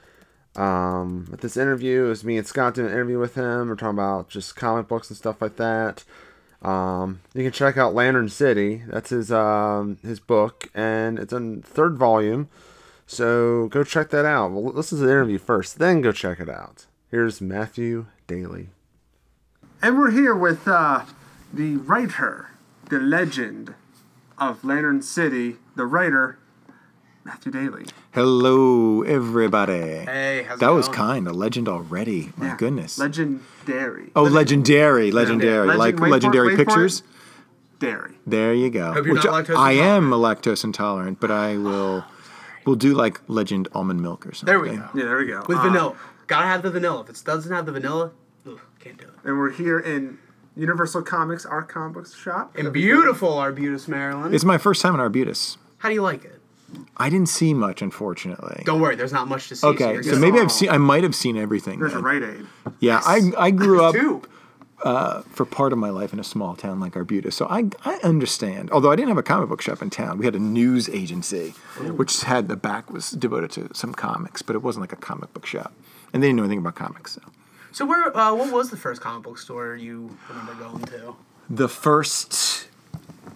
um, with this interview, was me and Scott doing an interview with him. We're talking about just comic books and stuff like that. Um, you can check out Lantern City. That's his um, his book, and it's in third volume. So go check that out. Well, listen to the interview first, then go check it out. Here's Matthew Daley. And we're here with uh, the writer, the legend of Lantern City, the writer, Matthew Daley. Hello, everybody. Hey, how's that was kind. A legend already. My goodness. Legendary. oh, legendary, legendary, Legend- like wait for it, legendary wait for it. pictures. Dairy. There you go. Hope you're Which not lactose I am lactose intolerant, but I will. We'll do like legend almond milk or something. There we go. Yeah, there we go. With Uh, vanilla. Gotta have the vanilla. If it doesn't have the vanilla, ugh, can't do it. And we're here in Universal Comics, our comic book shop. And beautiful Arbutus, Maryland. It's my first time in Arbutus. How do you like it? I didn't see much, unfortunately. Don't worry, there's not much to see. okay, you're so maybe I've seen. I might have seen everything. There's a. Rite Aid. Yeah, I I grew up Tube. for part of my life in a small town like Arbutus, so I I understand. Although I didn't have a comic book shop in town, we had a news agency, which had the back was devoted to some comics, but it wasn't like a comic book shop, and they didn't know anything about comics. So So where? Uh, what was the first comic book store you remember going to? the first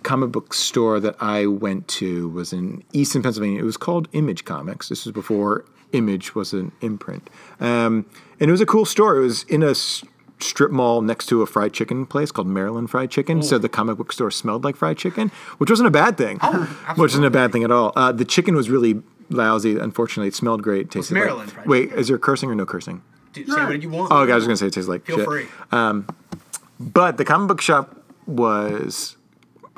comic book store that I went to was in Easton, Pennsylvania. It was called Image Comics. This was before Image was an imprint, um, and it was a cool store. It was in a s- strip mall next to a fried chicken place called Maryland Fried Chicken. So the comic book store smelled like fried chicken, which wasn't a bad thing. Oh, which isn't a bad thing at all. Uh, the chicken was really lousy. Unfortunately, it smelled great. It tasted Maryland like. fried Wait, is there cursing or no cursing? Dude, say what you want. Oh, I was gonna say it tastes like Feel shit. free. But the comic book shop was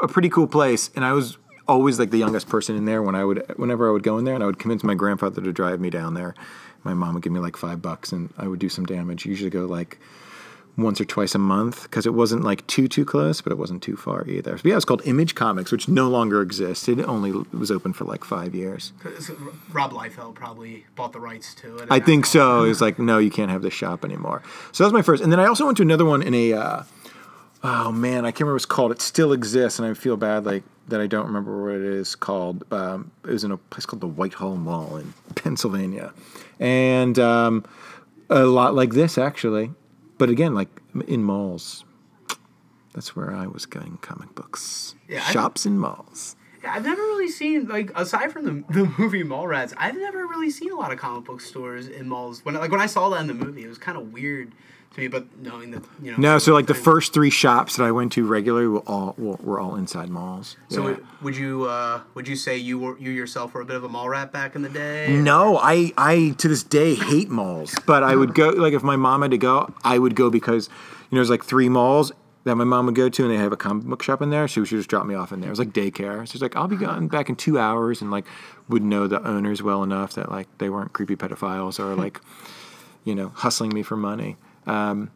a pretty cool place, and I was always like the youngest person in there when I would whenever I would go in there, and I would convince my grandfather to drive me down there. My mom would give me like five bucks, and I would do some damage. Usually go like once or twice a month because it wasn't like too too close, but it wasn't too far either. But yeah, it was called Image Comics, which no longer exists. It only was open for like five years. Rob Liefeld probably bought the rights to it. I think so. It was like, no, you can't have this shop anymore. So that was my first. And then I also went to another one in a, uh, oh man, I can't remember what it's called. It still exists, and I feel bad like that I don't remember what it is called. Um, it was in a place called the Whitehall Mall in Pennsylvania. And um, a lot like this, actually. But again, like in malls. That's where I was getting comic books. Yeah, Shops in malls. Yeah, I've never really seen like aside from the, the movie Mallrats, I've never really seen a lot of comic book stores in malls. When like when I saw that in the movie, it was kind of weird to me. But knowing that you know, No, so like the first three shops that I went to regularly were all were, all inside malls. So Yeah. would, you uh, would you say you were you yourself were a bit of a mall rat back in the day? No, I I to this day hate malls, but I would go like if my mom had to go, I would go because you know there's like three malls that my mom would go to, and they have a comic book shop in there. She would just drop me off in there. It was like daycare. So she's like, I'll be gone back in two hours, and like would know the owners well enough that like they weren't creepy pedophiles or like you know hustling me for money. Um,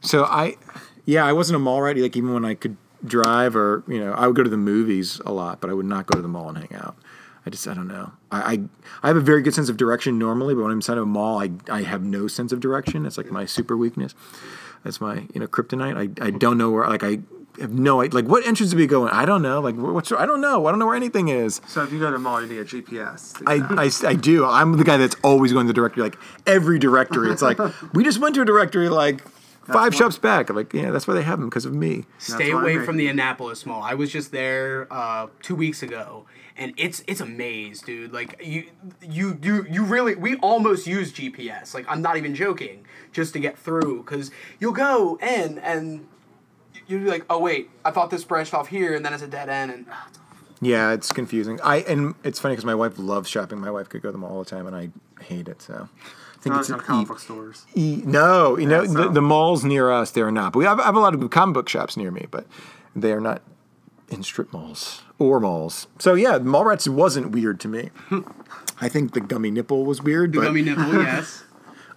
so I, yeah, I wasn't a mall rat. Like even when I could drive, or you know, I would go to the movies a lot, but I would not go to the mall and hang out. I just, I don't know. I, I, I have a very good sense of direction normally, but when I'm inside of a mall, I, I have no sense of direction. It's like my super weakness. That's my, you know, kryptonite. I, I don't know where, like, I have no, idea. like, what entrance do we go in? I don't know. Like, wh- what's, I don't know. I don't know where anything is. So if you go to a mall, you need a GPS. I, I, I do. I'm the guy that's always going to the directory. Like every directory, it's like we just went to a directory like five why- shops back. I'm like, yeah, that's why they have them because of me. Stay away from the Annapolis Mall. I was just there uh, two weeks ago, and it's it's a maze, dude. Like you you you you really we almost use GPS. Like I'm not even joking, just to get through, because you'll go in and you'll be like, oh wait, I thought this branched off here, and then it's a dead end, and ah, Yeah, it's confusing. I and it's funny because my wife loves shopping. My wife could go to the mall all the time, and I hate it. So I think No, it's it's an not comic e- book stores. e- no, you know, Yeah, the, so- the malls near us they're not. But we have, I have a lot of comic book shops near me, but they are not in strip malls or malls. So yeah, Mallrats wasn't weird to me. I think the gummy nipple was weird, the but gummy nipple, yes.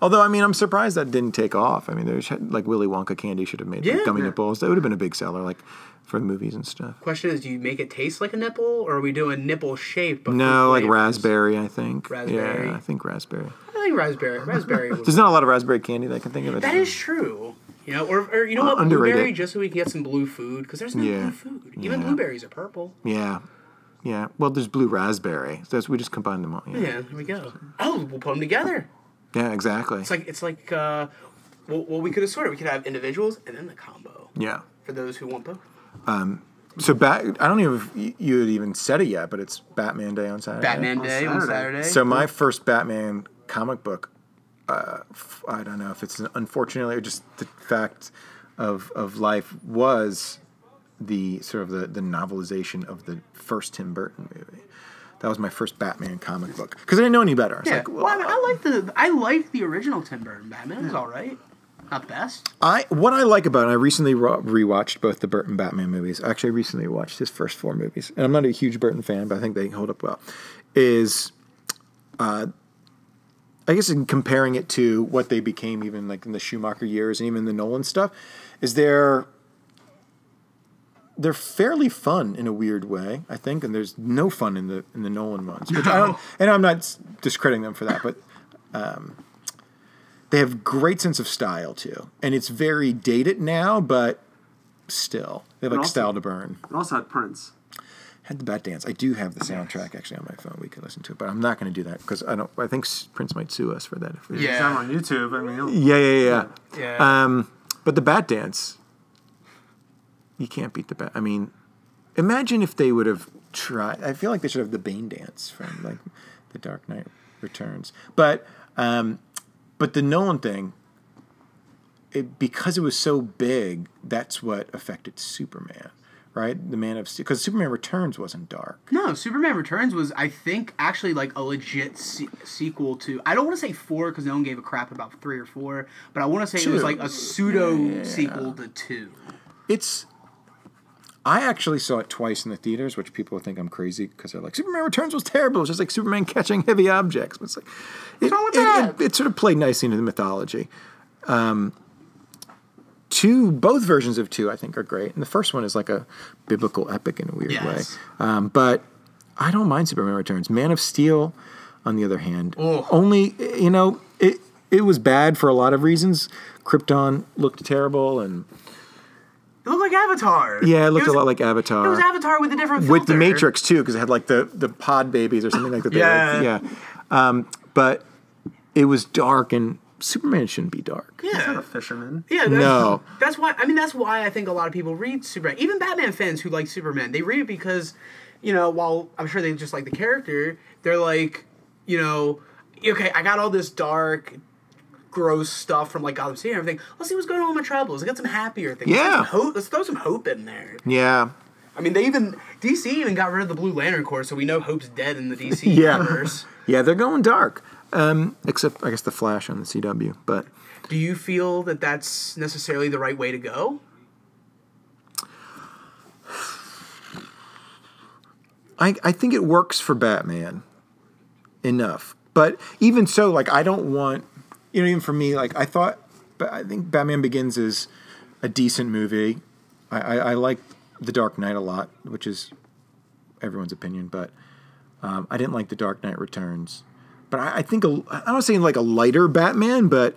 Although I mean, I'm surprised that didn't take off. I mean, there's like Willy Wonka candy should have made like, gummy nipples. That would have been a big seller, like for the movies and stuff. Question is, do you make it taste like a nipple, or are we doing nipple shape? but No, like raspberry. I think. Raspberry. Yeah, I think raspberry. I think raspberry. Raspberry. There's not a lot of raspberry candy that I can think of. That is true. You know, or, or you know Uh, what, underrated. blueberry, just so we can get some blue food, because there's no Yeah. blue food. Even Yeah. blueberries are purple. Yeah, yeah. Well, there's blue raspberry. So we just combine them all. Yeah, Yeah, there we go. Oh, we'll put them together. Yeah exactly. It's like it's like uh, well, well, we could have sorted. We could have individuals and then the combo yeah. for those who want both. So back, I don't even know if you had even said it yet, but it's Batman Day on Saturday. Batman Day on Saturday. Saturday. So my first Batman comic book, uh, f- I don't know if it's unfortunately or just the fact of of life was the sort of the, the novelization of the first Tim Burton movie. That was my first Batman comic book because I didn't know any better. I yeah, like, well, I, mean, I like the I like the original Tim Burton Batman. It was all right, not the best. I what I like about it, I recently rewatched both the Burton Batman movies. Actually, I recently watched his first four movies, and I'm not a huge Burton fan, but I think they hold up well. Is uh, I guess in comparing it to what they became, even like in the Schumacher years and even the Nolan stuff, is they're they're fairly fun in a weird way, I think, and there's no fun in the in the Nolan ones. Which I don't, and I'm not discrediting them for that, but they have great sense of style too, and it's very dated now, but still they have like also- style to burn. It also had Prince. Had the Bat Dance. I do have the soundtrack actually on my phone. We could listen to it, but I'm not going to do that because I don't. I think Prince might sue us for that. If we, Yeah. It's not on YouTube. I mean, you'll- yeah, yeah, yeah. Yeah. Um, but the Bat Dance, you can't beat the Bat. I mean, imagine if they would have tried. I feel like they should have the Bane Dance from like the Dark Knight Returns. But um, but the Nolan thing, it, because it was so big, that's what affected Superman, right? The Man of Steel, because Superman Returns wasn't dark. No, Superman Returns was, I think, actually like a legit se- sequel to. I don't want to say four because no one gave a crap about three or four, but I want to say it was like a pseudo sequel to two. It's. I actually saw it twice in the theaters, which people think I'm crazy because they're like Superman Returns was terrible. It's just like Superman catching heavy objects. But it's like it, it- that? it- it sort of played nicely into the mythology. Um, two, both versions of two, I think, are great, and the first one is like a biblical epic in a weird Yes. way. Um, but I don't mind Superman Returns. Man of Steel, on the other hand, Oh. only you know it. It was bad for a lot of reasons. Krypton looked terrible, and It looked like Avatar. yeah, it looked was, a lot like Avatar. It was Avatar with a different with the. Matrix too, because it had like the the pod babies or something like that. They Yeah. Like, yeah. Um, but it was dark, and Superman shouldn't be dark. Yeah. not a fisherman. Yeah, that's, No. That's why I mean that's why I think a lot of people read Superman. Even Batman fans who like Superman, they read it because, you know, while I'm sure they just like the character, they're like, you know, okay, I got all this dark, gross stuff from like Gotham City and everything. Let's see what's going on with Metropolis. Let's get some happier things. Let's, Yeah. some hope. Let's throw some hope in there. Yeah, I mean, they even DC even got rid of the Blue Lantern Corps, so we know Hope's dead in the DC Yeah. universe. yeah, they're going dark. Um, except I guess the Flash on the CW, but Do you feel that that's necessarily the right way to go? I I think it works for Batman enough. But even so, like I don't want you know even for me, like I thought, but I think Batman Begins is a decent movie. I, I, I like The Dark Knight a lot, which is everyone's opinion, but um, I didn't like The Dark Knight Returns. But I, I think a, I'm not saying like a lighter Batman, but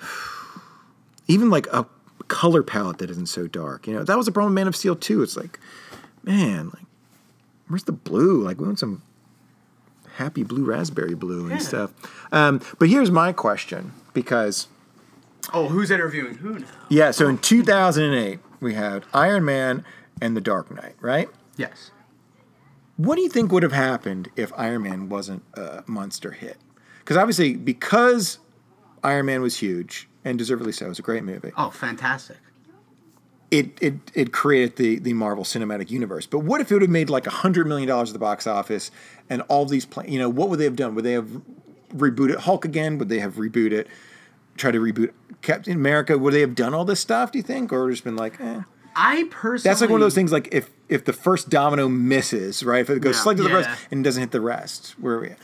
even like a color palette that isn't so dark. You know, that was a problem with Man of Steel too. It's like, man, like where's the blue? Like we want some happy blue raspberry blue and stuff. Um, but here's my question because Oh, who's interviewing who now? yeah, so in 2008 we had Iron Man and The Dark Knight, right? Yes. What do you think would have happened if Iron Man wasn't a monster hit? Because obviously, because Iron Man was huge and deservedly so, it was a great movie. Oh, fantastic. It it it created the the Marvel Cinematic Universe. But what if it would have made like a hundred million dollars at the box office and all these pla- you know what would they have done? Would they have rebooted Hulk again? Would they have rebooted? Try to reboot Captain America? Would they have done all this stuff? Do you think, or just been like, eh? I personally. That's like one of those things. Like if if the first domino misses, right? If it goes Yeah. slightly to the Yeah. rest and doesn't hit the rest, where are we? At?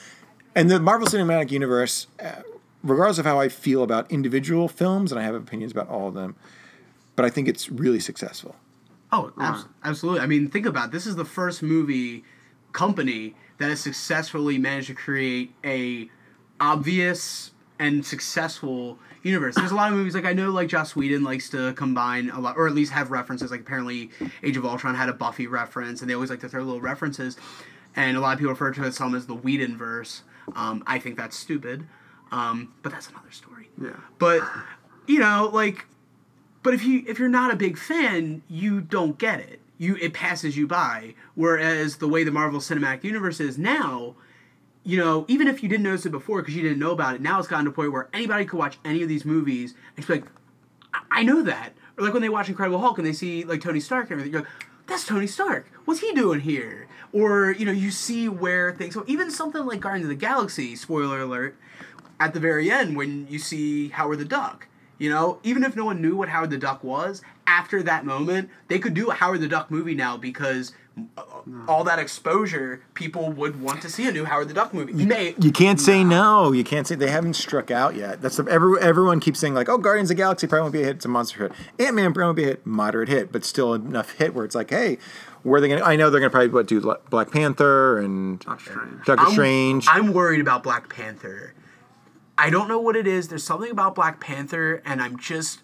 And the Marvel Cinematic Universe, uh, regardless of how I feel about individual films, and I have opinions about all of them, but I think it's really successful. Oh, abs- absolutely. I mean, think about it. this is the first movie company that has successfully managed to create a obvious and successful universe. There's a lot of movies like I know like Joss Whedon likes to combine a lot, or at least have references. Like apparently, Age of Ultron had a Buffy reference, and they always like to throw little references. And a lot of people refer to it some as the Whedon verse. Um, I think that's stupid, um, but that's another story. Yeah. But you know, like but if you if you're not a big fan, you don't get it. You it passes you by. Whereas the way the Marvel Cinematic Universe is now, you know, even if you didn't notice it before because you didn't know about it, now it's gotten to a point where anybody could watch any of these movies and be like, I, I know that. Or like when they watch Incredible Hulk and they see like Tony Stark and everything, you're like, that's Tony Stark. What's he doing here? Or you know, you see where things. So even something like Guardians of the Galaxy, spoiler alert, at the very end when you see Howard the Duck. You know, even if no one knew what Howard the Duck was, after that moment, they could do a Howard the Duck movie now because uh, all that exposure, people would want to see a new Howard the Duck movie. You may, You can't say no. You can't say they haven't struck out yet. That's the, every, everyone keeps saying like, oh, Guardians of the Galaxy probably won't be a hit. It's a monster hit. Ant Man probably won't be a hit. Moderate hit, but still enough hit where it's like, hey, where they gonna? I know they're gonna probably what do Black Panther and Doctor Strange. Doctor I'm- Strange. I'm worried about Black Panther. I don't know what it is. There's something about Black Panther, and I'm just.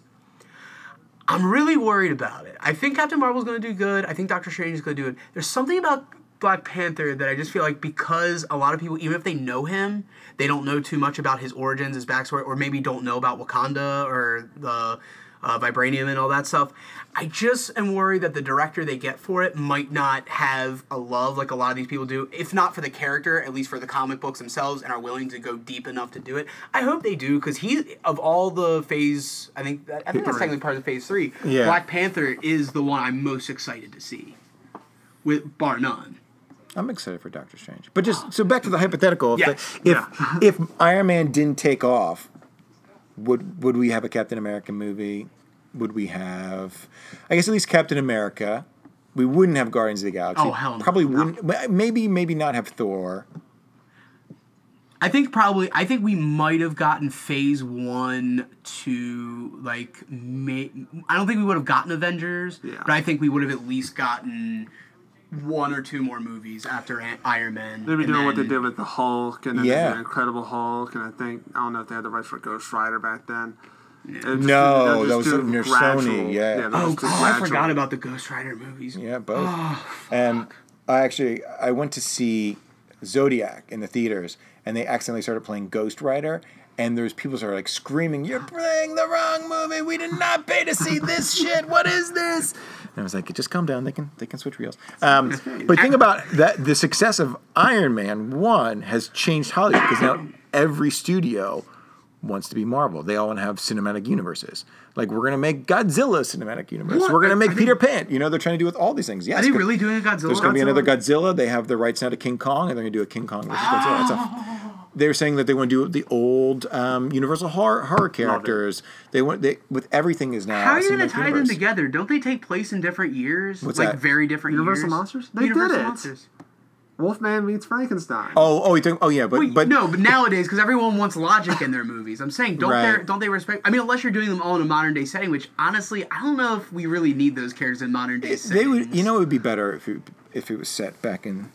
I'm really worried about it. I think Captain Marvel's to do good. I think Doctor Strange is to do it. There's something about Black Panther that I just feel like because a lot of people, even if they know him, they don't know too much about his origins, his backstory, or maybe don't know about Wakanda or the uh, vibranium and all that stuff. I just am worried that the director they get for it might not have a love like a lot of these people do, if not for the character, at least for the comic books themselves, and are willing to go deep enough to do it. I hope they do because he, of all the phase, I think I think that's technically part of phase three. Yeah. Black Panther is the one I'm most excited to see, with bar none. I'm excited for Doctor Strange. But just so back to the hypothetical. If, Yes. the, if if Iron Man didn't take off, would would we have a Captain America movie? Would we have? I guess at least Captain America. We wouldn't have Guardians of the Galaxy. Oh, hell no. Probably wouldn't. Maybe maybe not have Thor. I think probably I think we might have gotten phase one to like may, I don't think we would have gotten Avengers, Yeah. but I think we would have at least gotten one or two more movies after An- Iron Man. They've been and doing what they did with the Hulk, and then Yeah. yeah. Incredible Hulk, and I think I don't know if they had the rights for Ghost Rider back then. They're just No, that oh, was just near Sony, yeah. they're Oh, oh I forgot about the Ghost Rider movies. Yeah, both. Oh, and I actually I went to see Zodiac in the theaters, and they accidentally started playing Ghost Rider. And there's people that are like screaming, "You're playing the wrong movie. We did not pay to see this shit. What is this?" And I was like, "Just calm down. They can they can switch reels." Um, but think about that. The success of Iron Man One has changed Hollywood because now every studio wants to be Marvel. They all want to have cinematic universes. Like we're gonna make Godzilla cinematic universe. What? We're gonna make I Peter Pan. You know they're trying to do with all these things. Yes, Are they really doing a Godzilla? There's going to be another Godzilla? Godzilla. They have the rights now to King Kong, and they're going to do a King Kong versus Godzilla. It's a- they were saying that they want to do the old um, Universal horror, horror characters. They want they with everything is now. How are a you going to tie universe. them together? Don't they take place in different years? What's like that? very different Universal years? Monsters? They did it. Monsters. Wolfman meets Frankenstein. Oh, oh, you think? Oh, yeah, but Wait, but no, but nowadays, because everyone wants logic in their movies, I'm saying don't Right. they don't they respect? I mean, unless you're doing them all in a modern day setting, which honestly, I don't know if we really need those characters in modern day settings. they would. You know, it would be better if it if it was set back in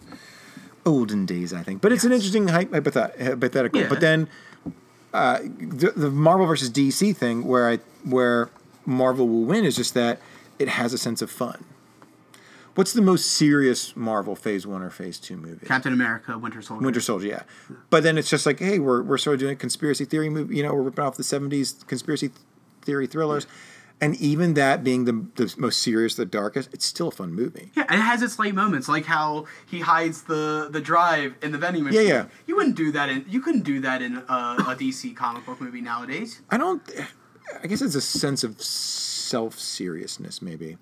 olden days. I think, but it's an interesting hypothetical. Yeah. But then uh, the, the Marvel versus DC thing, where I where Marvel will win, is just that it has a sense of fun. What's the most serious Marvel Phase One or Phase Two movie? Captain America, Winter Soldier. Winter Soldier, yeah. But then it's just like, hey, we're, we're sort of doing a conspiracy theory movie. You know, we're ripping off the 70s conspiracy theory thrillers. And even that being the, the most serious, the darkest, it's still a fun movie. Yeah, and it has its light moments, like how he hides the the drive in the vending machine. yeah. yeah. You wouldn't do that in you couldn't do that in a, a DC comic book movie nowadays. I don't, I guess it's a sense of self seriousness, maybe.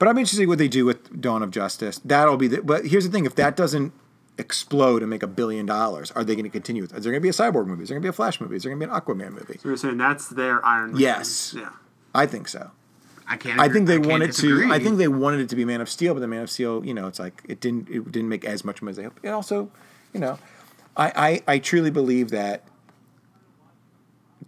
But I'm interested in what they do with Dawn of Justice. That'll be the, but here's the thing if that doesn't explode and make a billion dollars, are they going to continue with Is there going to be a Cyborg movie? Is there going to be a Flash movie? Is there going to be an Aquaman movie? So you're saying that's their Iron Man? Yes. Yeah. I think so. I can't. I think they can't wanted disagree. to. I think they wanted it to be Man of Steel, but the Man of Steel, you know, it's like it didn't. It didn't make as much money as they hoped. It also, you know, I, I I truly believe that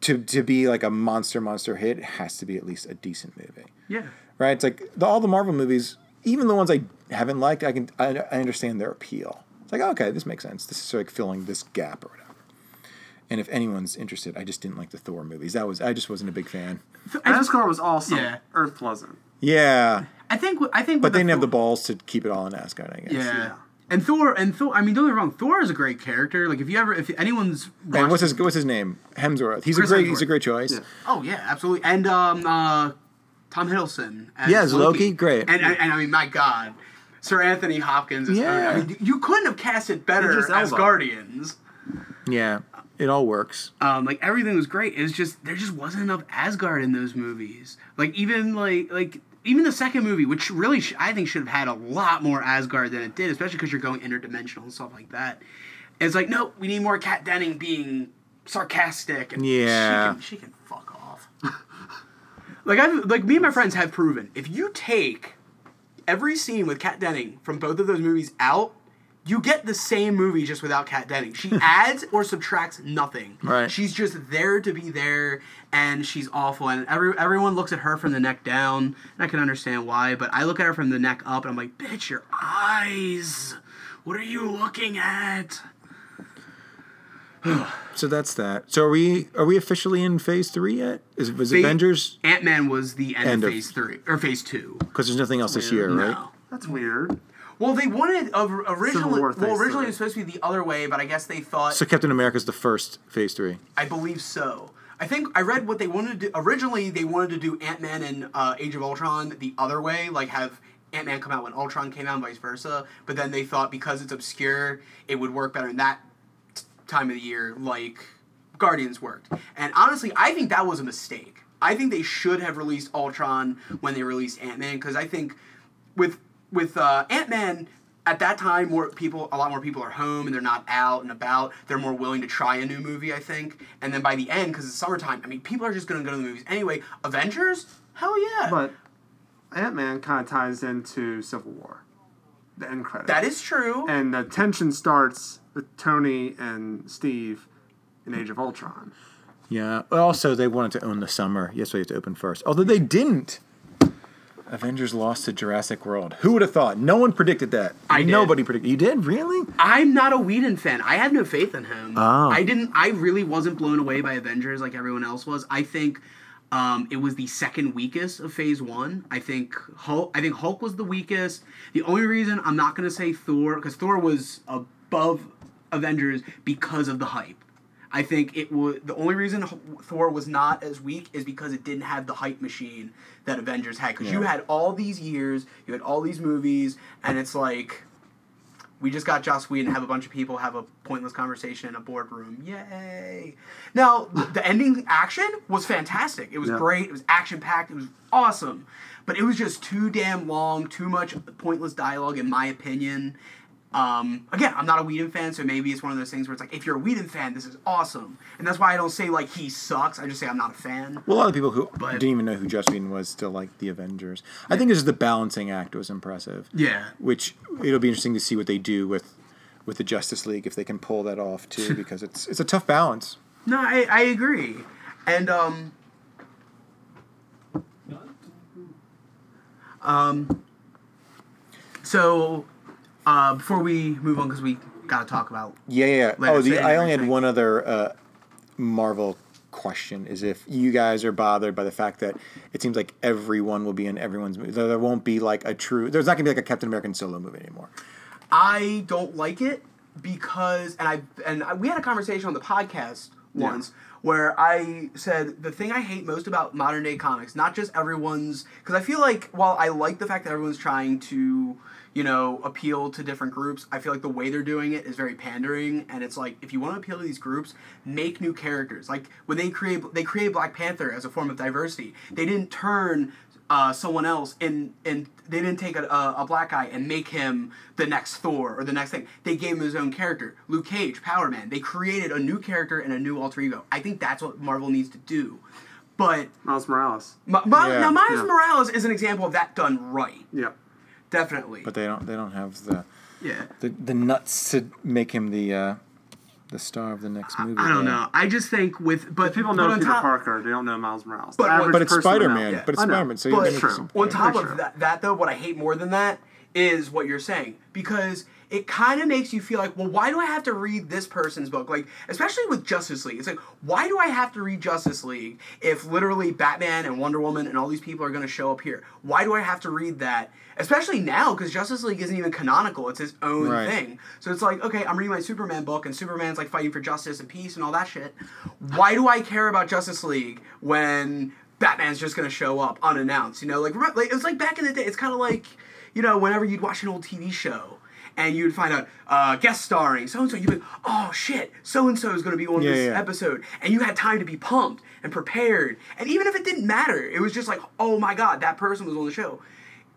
to to be like a monster monster hit, it has to be at least a decent movie, Yeah. right? It's like the, all the Marvel movies, even the ones I haven't liked, I can I, I understand their appeal. It's like okay, this makes sense. This is like filling this gap or whatever. And if anyone's interested, I just didn't like the Thor movies. That was I just wasn't a big fan. Asgard was awesome. Yeah. Earth wasn't. Yeah, I think. I think. but with they didn't have the balls to keep it all in Asgard. I guess. Yeah. Yeah. And Thor, and Thor. I mean, don't get me wrong. Thor is a great character. Like, if you ever, if anyone's, And what's his what's his name? Hemsworth. He's Chris a great Hemsworth. he's a great choice. Yeah. Oh yeah, absolutely. And um, uh, Tom Hiddleston. As Yeah, as Loki, great. And, and and I mean, my God, Sir Anthony Hopkins. Is Yeah. I mean, you couldn't have cast it better as Guardians. Yeah, it all works. Um, like everything was great. It was just there just wasn't enough Asgard in those movies. Like even like like even the second movie, which really sh- I think should have had a lot more Asgard than it did, especially because you're going interdimensional and stuff like that. It's like no, we need more Kat Denning being sarcastic and Yeah. she can, she can fuck off. like I like me and my friends have proven if you take every scene with Kat Denning from both of those movies out, you get the same movie just without Kat Denning. She adds or subtracts nothing. Right. She's just there to be there, and she's awful. And every everyone looks at her from the neck down, and I can understand why. But I look at her from the neck up, and I'm like, bitch, your eyes. What are you looking at? So that's that. So are we are we officially in phase three yet? Is was Phase- Avengers? Ant Man was the end, End of of- phase three or phase two. Because there's nothing else this year, right? No. That's weird. Well, they wanted uh, originally. War Well, originally it was supposed to be the other way, but I guess they thought. So Captain America's the first phase three. I believe so. I think I read what they wanted to do. Originally, they wanted to do Ant Man and uh, Age of Ultron the other way, like have Ant Man come out when Ultron came out, and vice versa. But then they thought because it's obscure, it would work better in that t- time of the year, like Guardians worked. And honestly, I think that was a mistake. I think they should have released Ultron when they released Ant Man because I think with with uh, Ant Man at that time, more people, a lot more people are home and they're not out and about. They're more willing to try a new movie, I think. And then by the end, because it's summertime, I mean, people are just gonna go to the movies anyway. Avengers, hell yeah, But Ant Man kind of ties into Civil War, the end credits. that is true. and the tension starts with Tony and Steve in Age of Ultron. Yeah. Also, they wanted to own the summer. Yes, we had to open first. Although they didn't. Avengers lost to Jurassic World. Who would have thought? No one predicted that. I did. Nobody predicted. You did really? I'm not a Whedon fan. I have no faith in him. Oh. I didn't. I really wasn't blown away by Avengers like everyone else was. I think um, it was the second weakest of Phase One. I think Hulk. I think Hulk was the weakest. The only reason I'm not going to say Thor because Thor was above Avengers because of the hype. I think it was The only reason Thor was not as weak is because it didn't have the hype machine that Avengers had. Because you had all these years, you had all these movies, and it's like we just got Joss Whedon have a bunch of people have a pointless conversation in a boardroom. Yay! Now the ending action was fantastic. It was Yeah. great. It was action packed. It was awesome, but it was just too damn long. Too much pointless dialogue, in my opinion. Um, again, I'm not a Whedon fan, so maybe it's one of those things where it's like, if you're a Whedon fan, this is awesome, and that's why I don't say like he sucks. I just say I'm not a fan. Well, a lot of people who But- didn't even know who Joss Whedon was still like the Avengers. I think it's just the balancing act was impressive. Yeah. Which it'll be interesting to see what they do with with the Justice League if they can pull that off too, because it's it's a tough balance. No, I, I agree, and um, um, so uh, before we move on, because we gotta talk about Yeah, yeah. yeah. Oh, the, I only had one other uh, Marvel question: is if you guys are bothered by the fact that it seems like everyone will be in everyone's movie. There won't be like a true. There's not gonna be like a Captain American solo movie anymore. I don't like it because, and I and I, we had a conversation on the podcast once where I said the thing I hate most about modern day comics, not just everyone's, because I feel like while I like the fact that everyone's trying to, you know, appeal to different groups, I feel like the way they're doing it is very pandering, and it's like if you want to appeal to these groups, make new characters. Like when they create they create Black Panther as a form of diversity, they didn't turn uh, someone else and and they didn't take a, a, a black guy and make him the next Thor or the next thing. They gave him his own character. Luke Cage, Power Man. They created a new character and a new alter ego. I think that's what Marvel needs to do. But Miles Morales. Ma- Ma- Yeah. now Miles Yeah. Morales is an example of that done right. Yep. Definitely. But they don't. They don't have the yeah. the, the nuts to make him the uh, the star of the next movie. I don't though. know. I just think with but People know on Peter top, Parker. They don't know Miles Morales. But The But it's Spider Man. Yeah. But it's Spider Man. So But you're making some on top of that, that though, what I hate more than that is what you're saying because it kind of makes you feel like, well, why do I have to read this person's book? Like, especially with Justice League, it's like, why do I have to read Justice League if literally Batman and Wonder Woman and all these people are going to show up here? Why do I have to read that? Especially now, because Justice League isn't even canonical; it's his own Right. thing. So it's like, okay, I'm reading my Superman book, and Superman's like fighting for justice and peace and all that shit. Why do I care about Justice League when Batman's just gonna show up unannounced? You know, like, like it's like back in the day. It's kind of like, you know, whenever you'd watch an old TV show. And you'd find out uh, guest starring so and so. You'd be like, "Oh shit, so and so is going to be on Yeah, this yeah. episode," and you had time to be pumped and prepared. And even if it didn't matter, it was just like, "Oh my god, that person was on the show."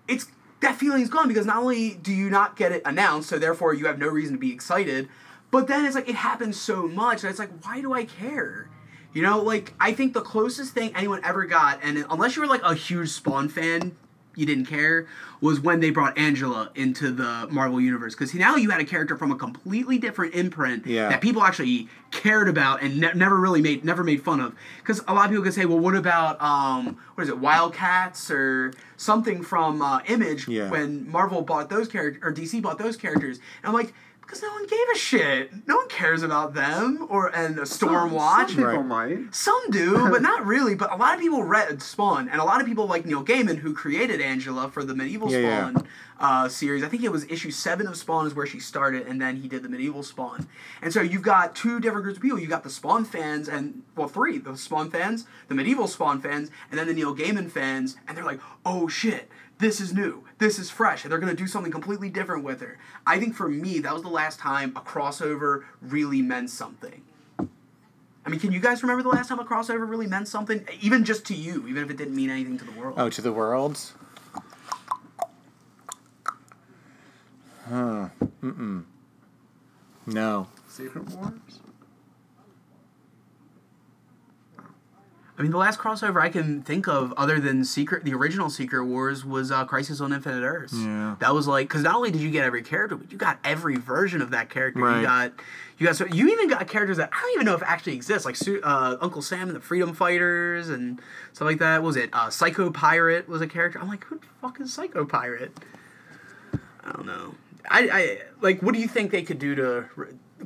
It's that feeling's gone because not only do you not get it announced, so therefore you have no reason to be excited, but then it's like it happens so much that it's like, why do I care? You know, like I think the closest thing anyone ever got, and unless you were like a huge Spawn fan, you didn't care, was when they brought Angela into the Marvel universe. Because now you had a character from a completely different imprint Yeah. that people actually cared about and ne- never really made never made fun of. Because a lot of people could say, well, what about um, what is it, Wildcats or something from uh, Image Yeah. when Marvel bought those characters or DC bought those characters? And I'm like, Because no one gave a shit. No one cares about them or and a Stormwatch. Some people Right. might. Some do, but not really. But a lot of people read Spawn, and a lot of people like Neil Gaiman, who created Angela for the medieval Yeah, yeah. Spawn Uh, series. I think it was issue seven of Spawn is where she started, and then he did the medieval Spawn. And so you've got two different groups of people. You've got the Spawn fans, and well, three: the Spawn fans, the medieval Spawn fans, and then the Neil Gaiman fans. And they're like, "Oh shit." This is new. This is fresh. And they're going to do something completely different with her. I think for me, that was the last time a crossover really meant something. I mean, can you guys remember the last time a crossover really meant something? Even just to you, even if it didn't mean anything to the world. Oh, to the world? Huh. Mm-mm. No. Secret Wars? I mean, the last crossover I can think of, other than Secret, the original Secret Wars, was uh, Crisis on Infinite Earths. Yeah. That was like, because not only did you get every character, but you got every version of that character. Right. You got, you got, so you even got characters that I don't even know if actually exist, like uh, Uncle Sam and the Freedom Fighters and stuff like that. What was it uh, Psycho Pirate was a character? I'm like, who the fuck is Psycho Pirate? I don't know. I, I like. What do you think they could do to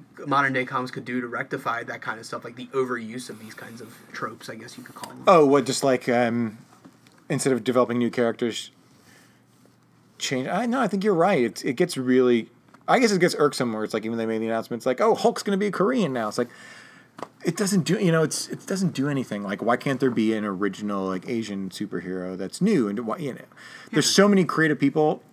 modern day comics could do to rectify that kind of stuff, like the overuse of these kinds of tropes? I guess you could call them. Oh, what? Just like um, instead of developing new characters, change. I no, I think you're right. It it gets really. I guess it gets irksome where it's like even they made the announcement. It's like, oh, Hulk's going to be Korean now. It's like it doesn't do. You know, it's it doesn't do anything. Like, why can't there be an original like Asian superhero that's new and why you know? There's so many creative people,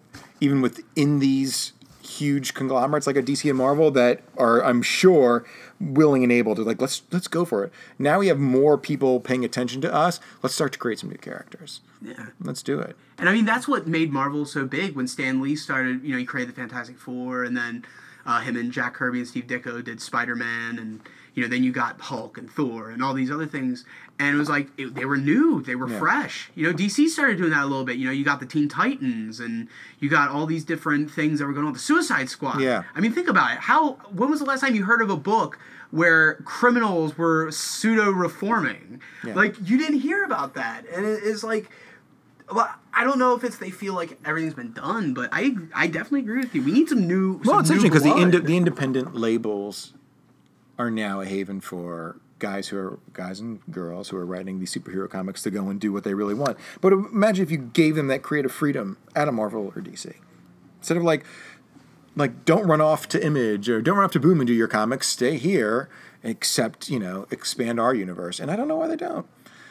even within these huge conglomerates like a DC and Marvel that are, I'm sure, willing and able to like let's let's go for it. Now we have more people paying attention to us. Let's start to create some new characters. Yeah. Let's do it. And I mean, that's what made Marvel so big when Stan Lee started. You know, he created the Fantastic Four, and then uh, him and Jack Kirby and Steve Ditko did Spider Man, and you know, then you got Hulk and Thor and all these other things. And it was like it, they were new, they were Yeah. fresh. You know, DC started doing that a little bit. You know, you got the Teen Titans, and you got all these different things that were going on. The Suicide Squad. Yeah. I mean, think about it. How? When was the last time you heard of a book? Where criminals were pseudo reforming, Yeah. like you didn't hear about that, and it is like well, I don't know if it's they feel like everything's been done, but I I definitely agree with you. We need some new. Well, some it's new interesting because the ind- the independent labels are now a haven for guys who are guys and girls who are writing these superhero comics to go and do what they really want. But imagine if you gave them that creative freedom at a Marvel or DC, instead of like like don't run off to Image or don't run off to Boom and do your comics. Stay here, except you know expand our universe. And I don't know why they don't,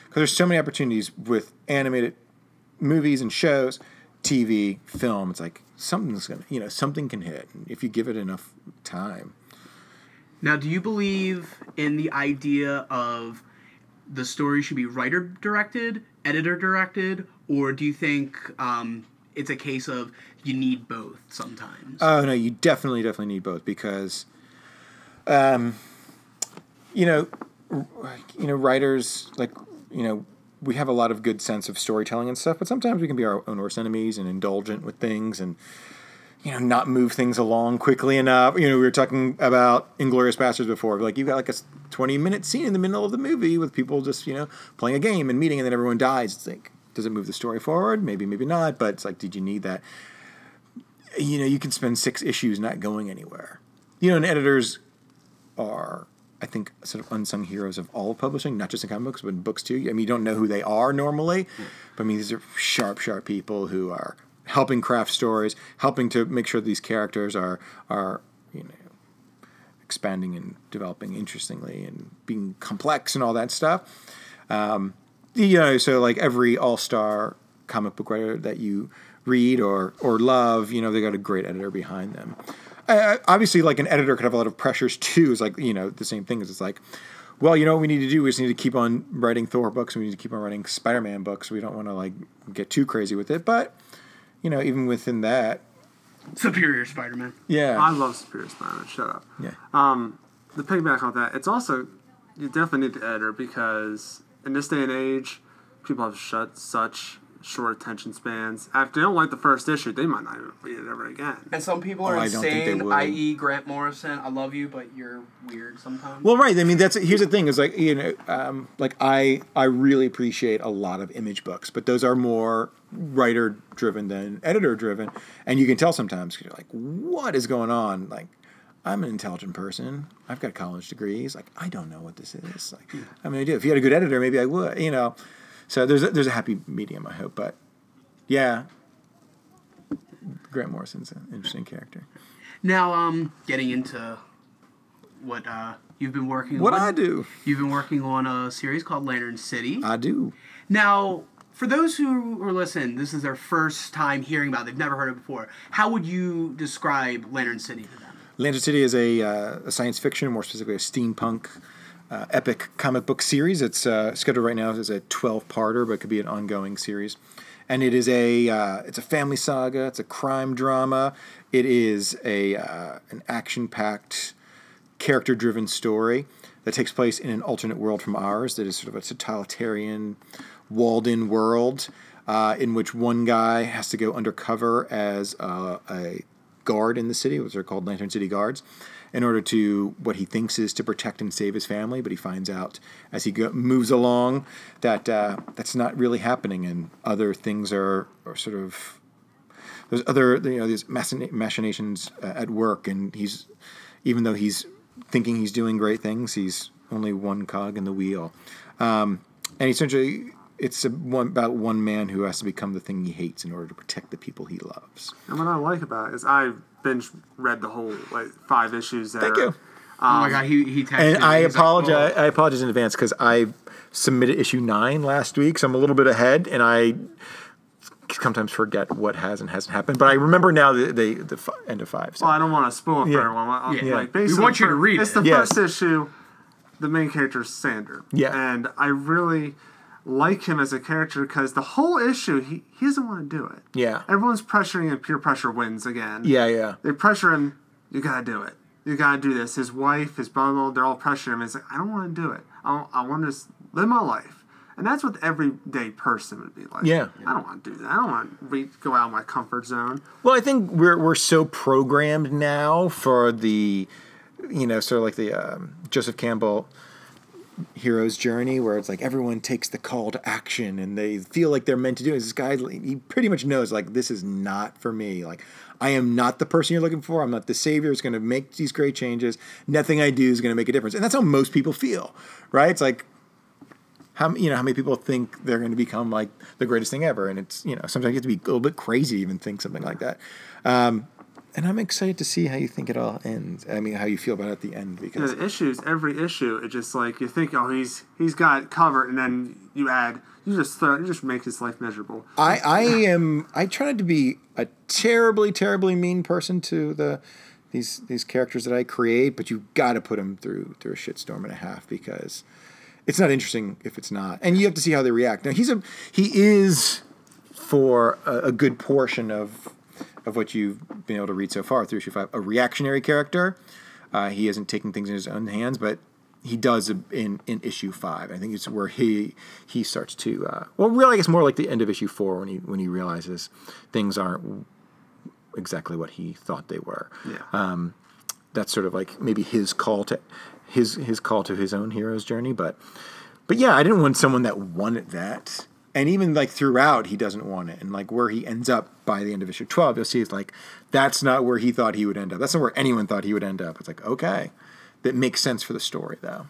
because there's so many opportunities with animated movies and shows, TV, film. It's like something's gonna, you know, something can hit if you give it enough time. Now, do you believe in the idea of the story should be writer directed, editor directed, or do you think um, it's a case of you need both sometimes? Oh no, you definitely, definitely need both because, um, you know, you know, writers like you know we have a lot of good sense of storytelling and stuff, but sometimes we can be our own worst enemies and indulgent with things and you know not move things along quickly enough. You know, we were talking about Inglourious Basterds before. Like you've got like a twenty minute scene in the middle of the movie with people just you know playing a game and meeting, and then everyone dies. It's like does it move the story forward? Maybe, maybe not. But it's like, did you need that? you know, you can spend six issues not going anywhere. You know, and editors are, I think, sort of unsung heroes of all of publishing, not just in comic books, but in books too. I mean, you don't know who they are normally, but I mean, these are sharp, sharp people who are helping craft stories, helping to make sure these characters are are you know expanding and developing interestingly and being complex and all that stuff. Um, you know, so like every all star comic book writer that you read or or love, you know, they got a great editor behind them. I- obviously, like an editor could have a lot of pressures too. It's like you know the same thing. Is it's like, well, you know what we need to do? We just need to keep on writing Thor books. and We need to keep on writing Spider Man books. We don't want to like get too crazy with it, but you know, even within that, Superior Spider-Man. yeah, I love Superior Spider-Man. Shut up. yeah. Um, the piggyback on that, it's also you definitely need the editor because in this day and age, people have shut such short attention spans. If they don't like the first issue, they might not even read it ever again. And some people Oh, are I don't think they insane, i.e., Grant Morrison. I love you, but you're weird sometimes. Well, right. I mean, that's here's the thing. Is like you know, um, like I I really appreciate a lot of image books, but those are more writer driven than editor driven, and you can tell sometimes 'cause you're like, what is going on? Like, I'm an intelligent person. I've got college degrees. Like I don't know what this is. Like I mean, I do. If you had a good editor, maybe I would. You know. So there's a, there's a happy medium, I hope. But yeah, Grant Morrison's an interesting character. Now, um, getting into what uh, you've been working on What on. I do, You've been working on a series called Lantern City. I do. Now, for those who are listening, this is their first time hearing about it. They've never heard it before. How would you describe Lantern City to them? Lantern City is a, uh, a science fiction, more specifically a steampunk uh, epic comic book series. It's uh, scheduled right now as a 12 parter, but it could be an ongoing series. And it is a uh, it's a family saga. It's a crime drama. It is a uh, an action packed, character driven story that takes place in an alternate world from ours. That is sort of a totalitarian, walled in world uh, in which one guy has to go undercover as uh, a guard in the city, which are called Lantern City Guards, in order to what he thinks is to protect and save his family. But he finds out as he go, moves along that uh, that's not really happening, and other things are, are sort of there's other you know these machinations uh, at work, and he's even though he's thinking he's doing great things, he's only one cog in the wheel, um, and essentially. It's a one, about one man who has to become the thing he hates in order to protect the people he loves. And what I like about it is I binge read the whole like five issues there. Thank you. oh my god, he he texted. And me. I He's like, apologize. "Oh." I apologize in advance because I submitted issue nine last week, so I'm a little bit ahead, and I sometimes forget what has and hasn't happened. But I remember now the the, the fi- end of five. So. Well, I don't want to spoil it for Yeah. everyone. Well, Yeah. Like, We want you to read It's it. It's the Yeah. first issue. The main character is Sander. Yeah. And I really like him as a character because the whole issue he, he doesn't want to do it. yeah, Everyone's pressuring him. Peer pressure wins again. yeah, yeah. They pressure him. You gotta do it. You gotta do this. His wife, his brother, they're all pressuring him. He's like, I don't want to do it. I, I want to live my life. And that's what the everyday person would be like. Yeah. I don't want to do that. I don't want to re- go out of my comfort zone. Well, I think we're we're so programmed now for the, you know, sort of like the um, Joseph Campbell hero's journey, where it's like everyone takes the call to action and they feel like they're meant to do it. This guy, he pretty much knows like this is not for me. Like I am not the person you're looking for. I'm not the savior who's going to make these great changes. Nothing I do is going to make a difference, and that's how most people feel, right? It's like how you know how many people think they're going to become like the greatest thing ever, and it's you know sometimes you have to be a little bit crazy to even think something like that. Um, and I'm excited to see how you think it all ends. I mean, how you feel about it at the end because the issues, every issue, it just like you think, oh, he's he's got it covered, and then you add, you just throw, you just make his life miserable. I I am I try not to be a terribly terribly mean person to the these these characters that I create, but you got to put them through through a shitstorm and a half because it's not interesting if it's not, and you have to see how they react. Now he's a he is for a, a good portion of of what you've been able to read so far through issue five a reactionary character. Uh, he isn't taking things in his own hands, but he does in in issue five. I think it's where he he starts to uh, well, really, I guess more like the end of issue four when he when he realizes things aren't exactly what he thought they were. Yeah. That's sort of like maybe his call to his his call to his own hero's journey. But but yeah, I didn't want someone that wanted that. And even like throughout, he doesn't want it. And like where he ends up by the end of issue twelve, you'll see it's like that's not where he thought he would end up. That's not where anyone thought he would end up. It's like okay, that makes sense for the story though.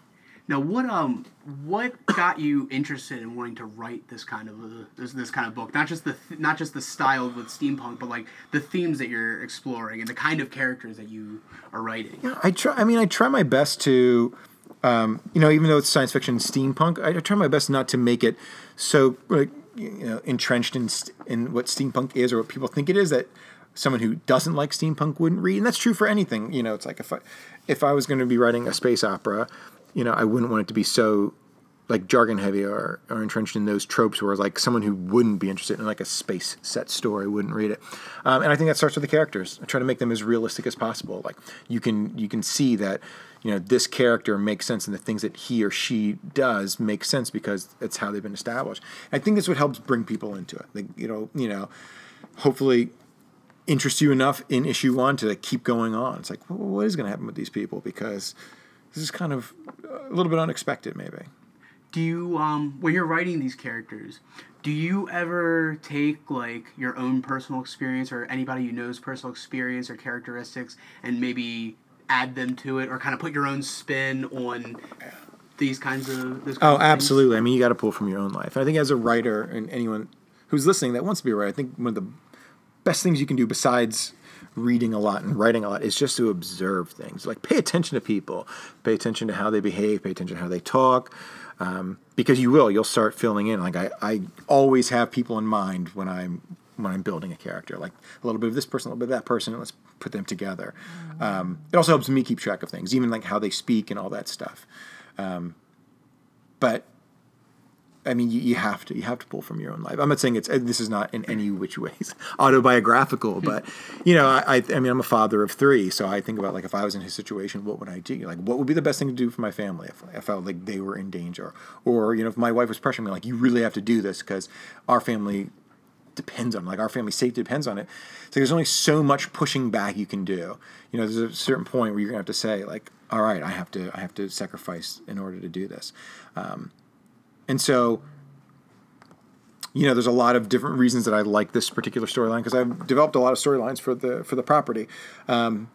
Now, what um, what got you interested in wanting to write this kind of a, this this kind of book? Not just the th- not just the style with steampunk, but like the themes that you're exploring and the kind of characters that you are writing. yeah, I try. I mean, I try my best to, um, you know, even though it's science fiction, steampunk, I, I try my best not to make it so like you know entrenched in in what steampunk is or what people think it is that someone who doesn't like steampunk wouldn't read. And that's true for anything. You know, it's like if I if I was going to be writing a space opera, you know, I wouldn't want it to be so like jargon heavy or, or entrenched in those tropes where like someone who wouldn't be interested in like a space set story wouldn't read it um, and i think that starts with the characters i try to make them as realistic as possible like you can you can see that you know this character makes sense and the things that he or she does make sense because it's how they've been established. I think that's what helps bring people into it. Like you know you know hopefully interest you enough in issue one to keep going on. It's like well, what is going to happen with these people? Because this is kind of a little bit unexpected maybe. Do you um, when you're writing these characters, do you ever take like your own personal experience or anybody you know's personal experience or characteristics and maybe add them to it or kind of put your own spin on these kinds of those kinds Oh, of absolutely. I mean, you got to pull from your own life. I think as a writer and anyone who's listening that wants to be a writer, I think one of the best things you can do besides reading a lot and writing a lot is just to observe things. Like pay attention to people, pay attention to how they behave, pay attention to how they talk, um, because you will. You'll start filling in. Like I, I always have people in mind when I'm when I'm building a character. Like a little bit of this person, a little bit of that person, and let's put them together. Um, it also helps me keep track of things, even like how they speak and all that stuff. Um, but I mean, you, you have to you have to pull from your own life. I'm not saying it's uh, this is not in any which ways autobiographical, but you know, I, I I mean, I'm a father of three, so I think about like if I was in his situation, what would I do? Like, what would be the best thing to do for my family if I felt like they were in danger, or you know, if my wife was pressuring me, like, you really have to do this because our family depends on like our family safety depends on it. So there's only so much pushing back you can do. You know, there's a certain point where you're gonna have to say like, all right, I have to I have to sacrifice in order to do this. Um, and so, you know, there's a lot of different reasons that I like this particular storyline because I've developed a lot of storylines for the for the property. Um,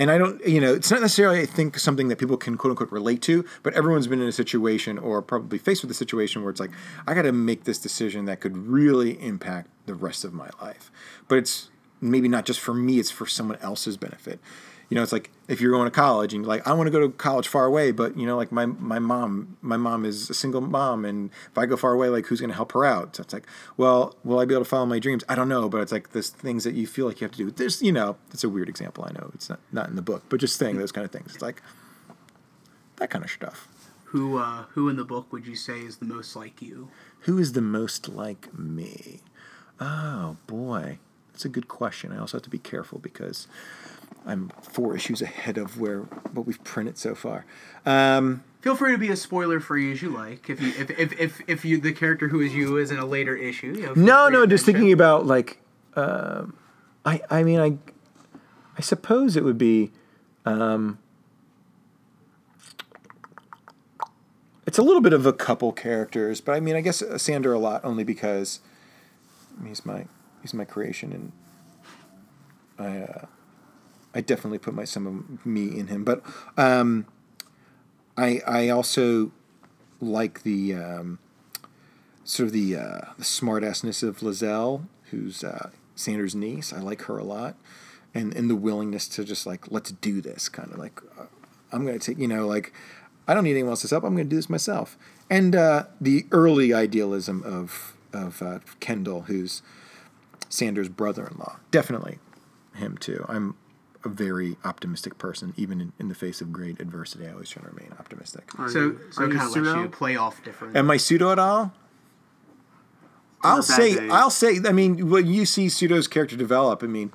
and I don't, you know, it's not necessarily I think something that people can quote unquote relate to, but everyone's been in a situation or probably faced with a situation where it's like I got to make this decision that could really impact the rest of my life. But it's maybe not just for me; it's for someone else's benefit. You know, it's like if you're going to college and you're like, I want to go to college far away, but you know, like my my mom, my mom is a single mom, and if I go far away, like who's going to help her out? So it's like, well, will I be able to follow my dreams? I don't know, but it's like this things that you feel like you have to do. There's, you know, it's a weird example. I know it's not not in the book, but just saying those kind of things. It's like that kind of stuff. Who uh, who in the book would you say is the most like you? Who is the most like me? Oh boy, that's a good question. I also have to be careful because I'm four issues ahead of where what we've printed so far. Um, Feel free to be as spoiler free as you like. If you if if if, if you the character who is you is in a later issue. You know, no, no, just thinking about like, um I I mean I, I suppose it would be. Um, it's a little bit of a couple characters, but I mean I guess uh, Sander a lot only because he's my he's my creation and I uh, I definitely put my some of me in him, but um, I I also like the um, sort of the uh, the of Lizelle, who's uh, Sander's niece. I like her a lot, and and the willingness to just like let's do this kind of like uh, I'm gonna take you know like I don't need anyone else's help. I'm gonna do this myself. And uh, the early idealism of of uh, Kendall, who's Sander's brother-in-law, definitely him too. I'm a very optimistic person, even in, in the face of great adversity. I always try to remain optimistic. Are So you- so are you kind of lets pseudo? you play off different. Am I pseudo at all? I'll say, days. I'll say. I mean, when you see pseudo's character develop, I mean,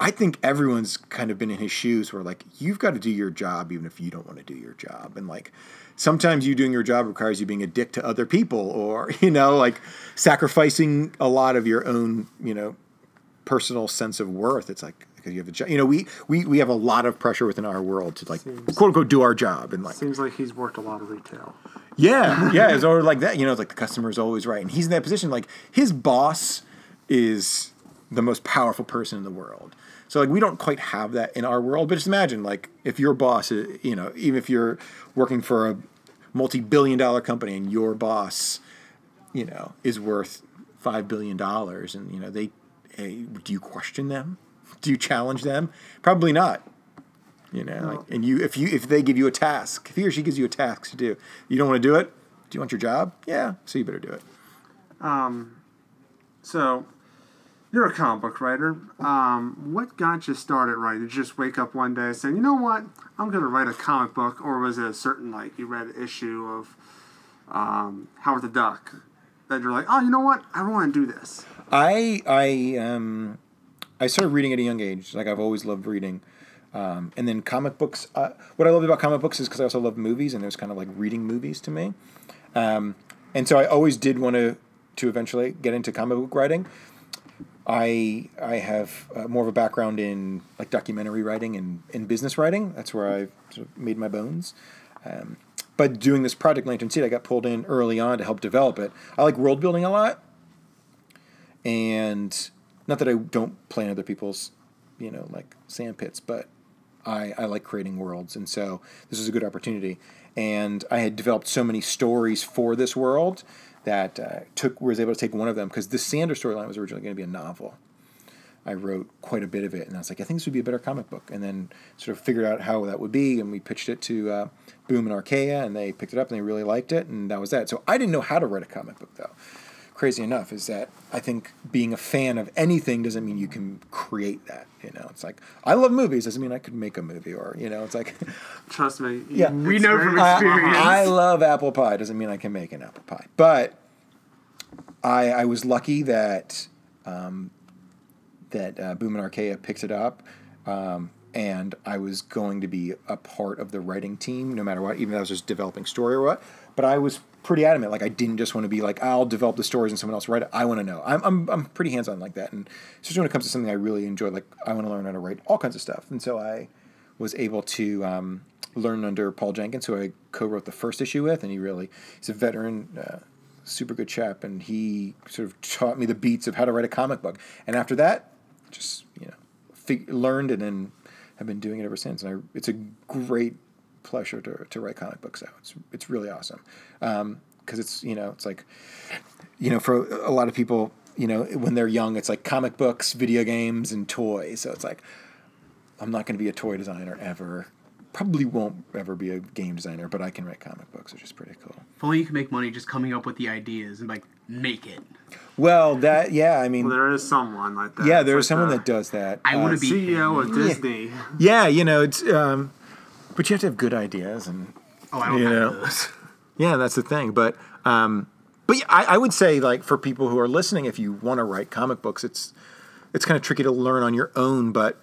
I think everyone's kind of been in his shoes, where like you've got to do your job, even if you don't want to do your job, and like sometimes you doing your job requires you being a dick to other people, or you know, like sacrificing a lot of your own, you know, personal sense of worth. It's like because you have a job. You know, we we we have a lot of pressure within our world to like Seems- quote unquote do our job, and like Seems like he's worked a lot of retail. yeah, yeah, it's or like that. You know, like the customer is always right, and he's in that position. Like his boss is the most powerful person in the world. So like we don't quite have that in our world. But just imagine like if your boss, is, you know, even if you're working for a multi-billion-dollar company and your boss, you know, is worth five billion dollars, and you know they, hey, do you question them? Do you challenge them? Probably not. You know, like, and you if you if they give you a task, if he or she gives you a task to do, you don't want to do it. Do you want your job? Yeah, so you better do it. Um, so you're a comic book writer. Um, what got you started writing? Did you just wake up one day saying, you know what, I'm going to write a comic book, or was it a certain like you read an issue of um, Howard the Duck that you're like, oh, you know what, I want to do this. I I um I started reading at a young age. Like I've always loved reading. Um, and then comic books. Uh, what I love about comic books is because I also love movies, and it was kind of like reading movies to me. Um, and so I always did want to to eventually get into comic book writing. I I have uh, more of a background in like documentary writing and in business writing. That's where I sort of made my bones. Um, but doing this project Lantern City, I got pulled in early on to help develop it. I like world building a lot, and not that I don't play in other people's, you know, like sand pits, but I, I like creating worlds, and so this was a good opportunity. And I had developed so many stories for this world that uh, took was able to take one of them because the Sander storyline was originally going to be a novel. I wrote quite a bit of it, and I was like, I think this would be a better comic book. And then sort of figured out how that would be, and we pitched it to uh, Boom and Archaia, and they picked it up and they really liked it, and that was that. So I didn't know how to write a comic book though. Crazy enough is that I think being a fan of anything doesn't mean you can create that. You know, it's like I love movies doesn't mean I could make a movie, or you know, it's like Trust me. Yeah. We know from I, experience. I love apple pie. Doesn't mean I can make an apple pie. But I, I was lucky that um, that uh, Boom and Archaia picked it up, um, and I was going to be a part of the writing team, no matter what, even though I was just developing story or what. But I was pretty adamant. Like I didn't just want to be like I'll develop the stories and someone else write it. I want to know. I'm I'm I'm pretty hands on like that, and especially when it comes to something I really enjoy, like I want to learn how to write all kinds of stuff. And so I was able to um, learn under Paul Jenkins, who I co-wrote the first issue with, and he really he's a veteran. Uh, super good chap and he sort of taught me the beats of how to write a comic book and after that just you know fig- learned and then have been doing it ever since and I, it's a great pleasure to, to write comic books out it's, it's really awesome because it's you know it's like you know for a lot of people you know when they're young it's like comic books video games and toys so it's like i'm not going to be a toy designer ever probably won't ever be a game designer but i can write comic books which is pretty cool If only you could make money just coming up with the ideas and like make it. well that yeah i mean Well, there is someone like that. Yeah, there's like someone the that does that. I Uh, wanna be- CEO of Disney. Yeah, you know, it's um, but you have to have good ideas, and Oh, I don't You have those. yeah, that's the thing. But um, but yeah, I, I would say like for people who are listening, if you want to write comic books, it's it's kind of tricky to learn on your own, but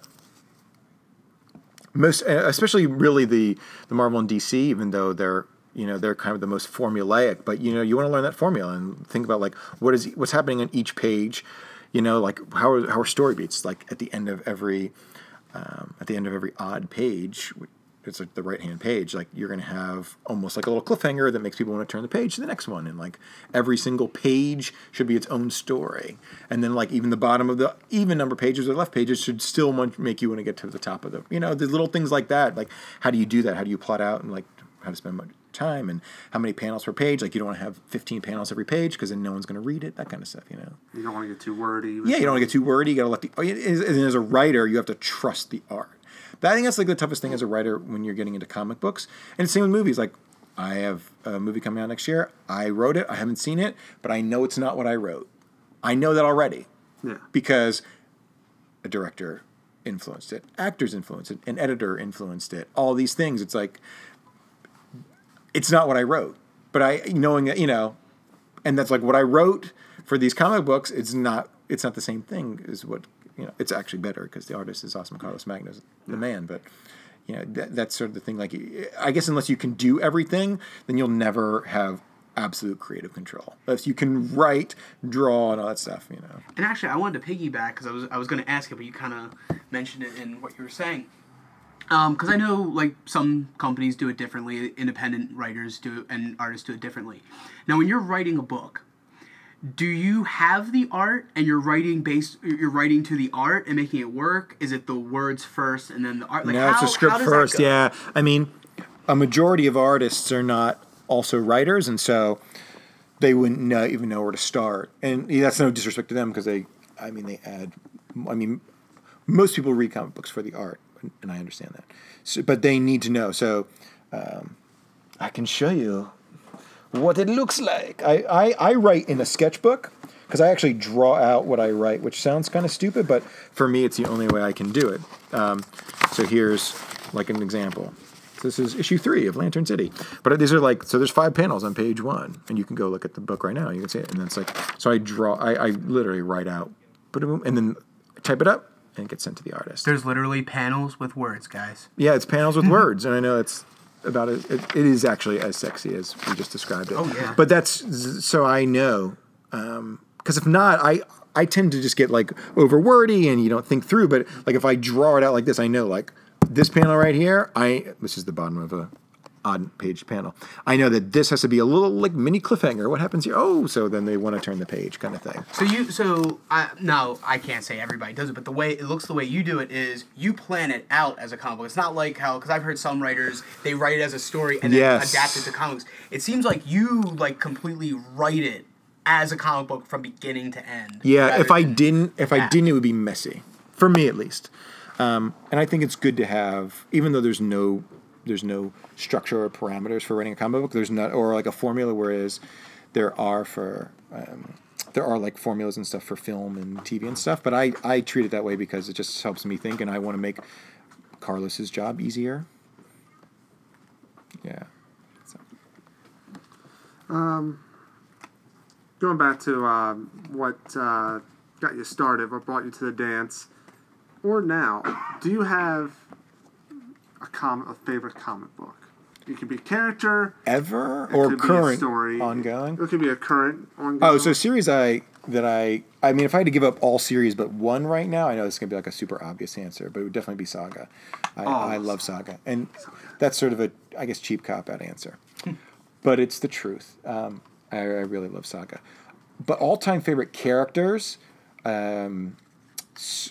most especially really the the Marvel and DC, even though they're you know they're kind of the most formulaic, but you know you want to learn that formula and think about like what is what's happening on each page, you know like how are, how are story beats like at the end of every um, at the end of every odd page. It's like the right hand page. Like you're gonna have almost like a little cliffhanger that makes people want to turn the page to the next one, and like every single page should be its own story. And then like even the bottom of the even number pages or left pages should still make you want to get to the top of the you know the little things like that. Like how do you do that? How do you plot out and like how to spend much time and how many panels per page? Like you don't want to have 15 panels every page because then no one's gonna read it. That kind of stuff, you know. You don't want to get too wordy. Yeah, you don't want to get too wordy. You got to let the. oh, as, as a writer, you have to trust the art. But I think that's like the toughest thing as a writer when you're getting into comic books. And same with movies. Like, I have a movie coming out next year. I wrote it. I haven't seen it, but I know it's not what I wrote. I know that already Yeah. because a director influenced it, actors influenced it, an editor influenced it. All these things. It's like it's not what I wrote, but I knowing that you know, and that's like what I wrote for these comic books. It's not. It's not the same thing as what you know. It's actually better because the artist is Osmo Carlos Magnus, the man. But you know, that, that's sort of the thing. Like, I guess unless you can do everything, then you'll never have absolute creative control. If you can write, draw, and all that stuff, you know. And actually, I wanted to piggyback because I was I was going to ask it, but you kind of mentioned it in what you were saying. Um, because I know like some companies do it differently, independent writers do it, and artists do it differently. Now, when you're writing a book, do you have the art and you're writing based you're writing to the art and making it work? Is it the words first and then the art? Like no, it's a script how first. Yeah, I mean, a majority of artists are not also writers, and so they wouldn't know, even know where to start. And yeah, that's no disrespect to them because they, I mean, they add. I mean, most people read comic books for the art, and I understand that. So, but they need to know. So, um, I can show you what it looks like. I, I, I write in a sketchbook because I actually draw out what I write, which sounds kind of stupid, but for me, it's the only way I can do it. Um, so here's like an example. This is issue three of Lantern City. But these are like, so there's five panels on page one, and you can go look at the book right now. You can see it. And it's like, so I draw, I, I literally write out, boom, and then type it up, and it gets sent to the artist. There's literally panels with words, guys. Yeah, it's panels with words, and I know it's about it, it. It is actually as sexy as we just described it. Oh, yeah. But that's so I know, um, because if not, I I tend to just get like over wordy, and you don't think through. But like if I draw it out like this, I know like this panel right here. I this is the bottom of a odd page panel. I know that this has to be a little like mini cliffhanger. What happens here? Oh, so then they want to turn the page, kind of thing. So you, so I no, I can't say everybody does it, but the way it looks, the way you do it is you plan it out as a comic book. It's not like how because I've heard some writers they write it as a story and then Yes. adapt it to comics. It seems like you like completely write it as a comic book from beginning to end. Yeah, if I didn't, if I didn't, it would be messy for me at least. Um, and I think it's good to have, even though there's no, there's no structure or parameters for writing a comic book. There's not, or like a formula. Whereas there are for, um, there are like formulas and stuff for film and TV and stuff. But I, I treat it that way because it just helps me think, and I want to make Carlos's job easier. Yeah. So. Going back to um, what uh, got you started, what brought you to the dance, or now, do you have a com a favorite comic book? It could be character, Ever it or current story, ongoing. It could be a current ongoing. Oh, so series I that I I mean, if I had to give up all series but one right now, I know this is gonna be like a super obvious answer, but it would definitely be Saga. I, I love Saga, and that's sort of a I guess cheap cop out answer, but it's the truth. Um, I, I really love Saga, but all time favorite characters. Um,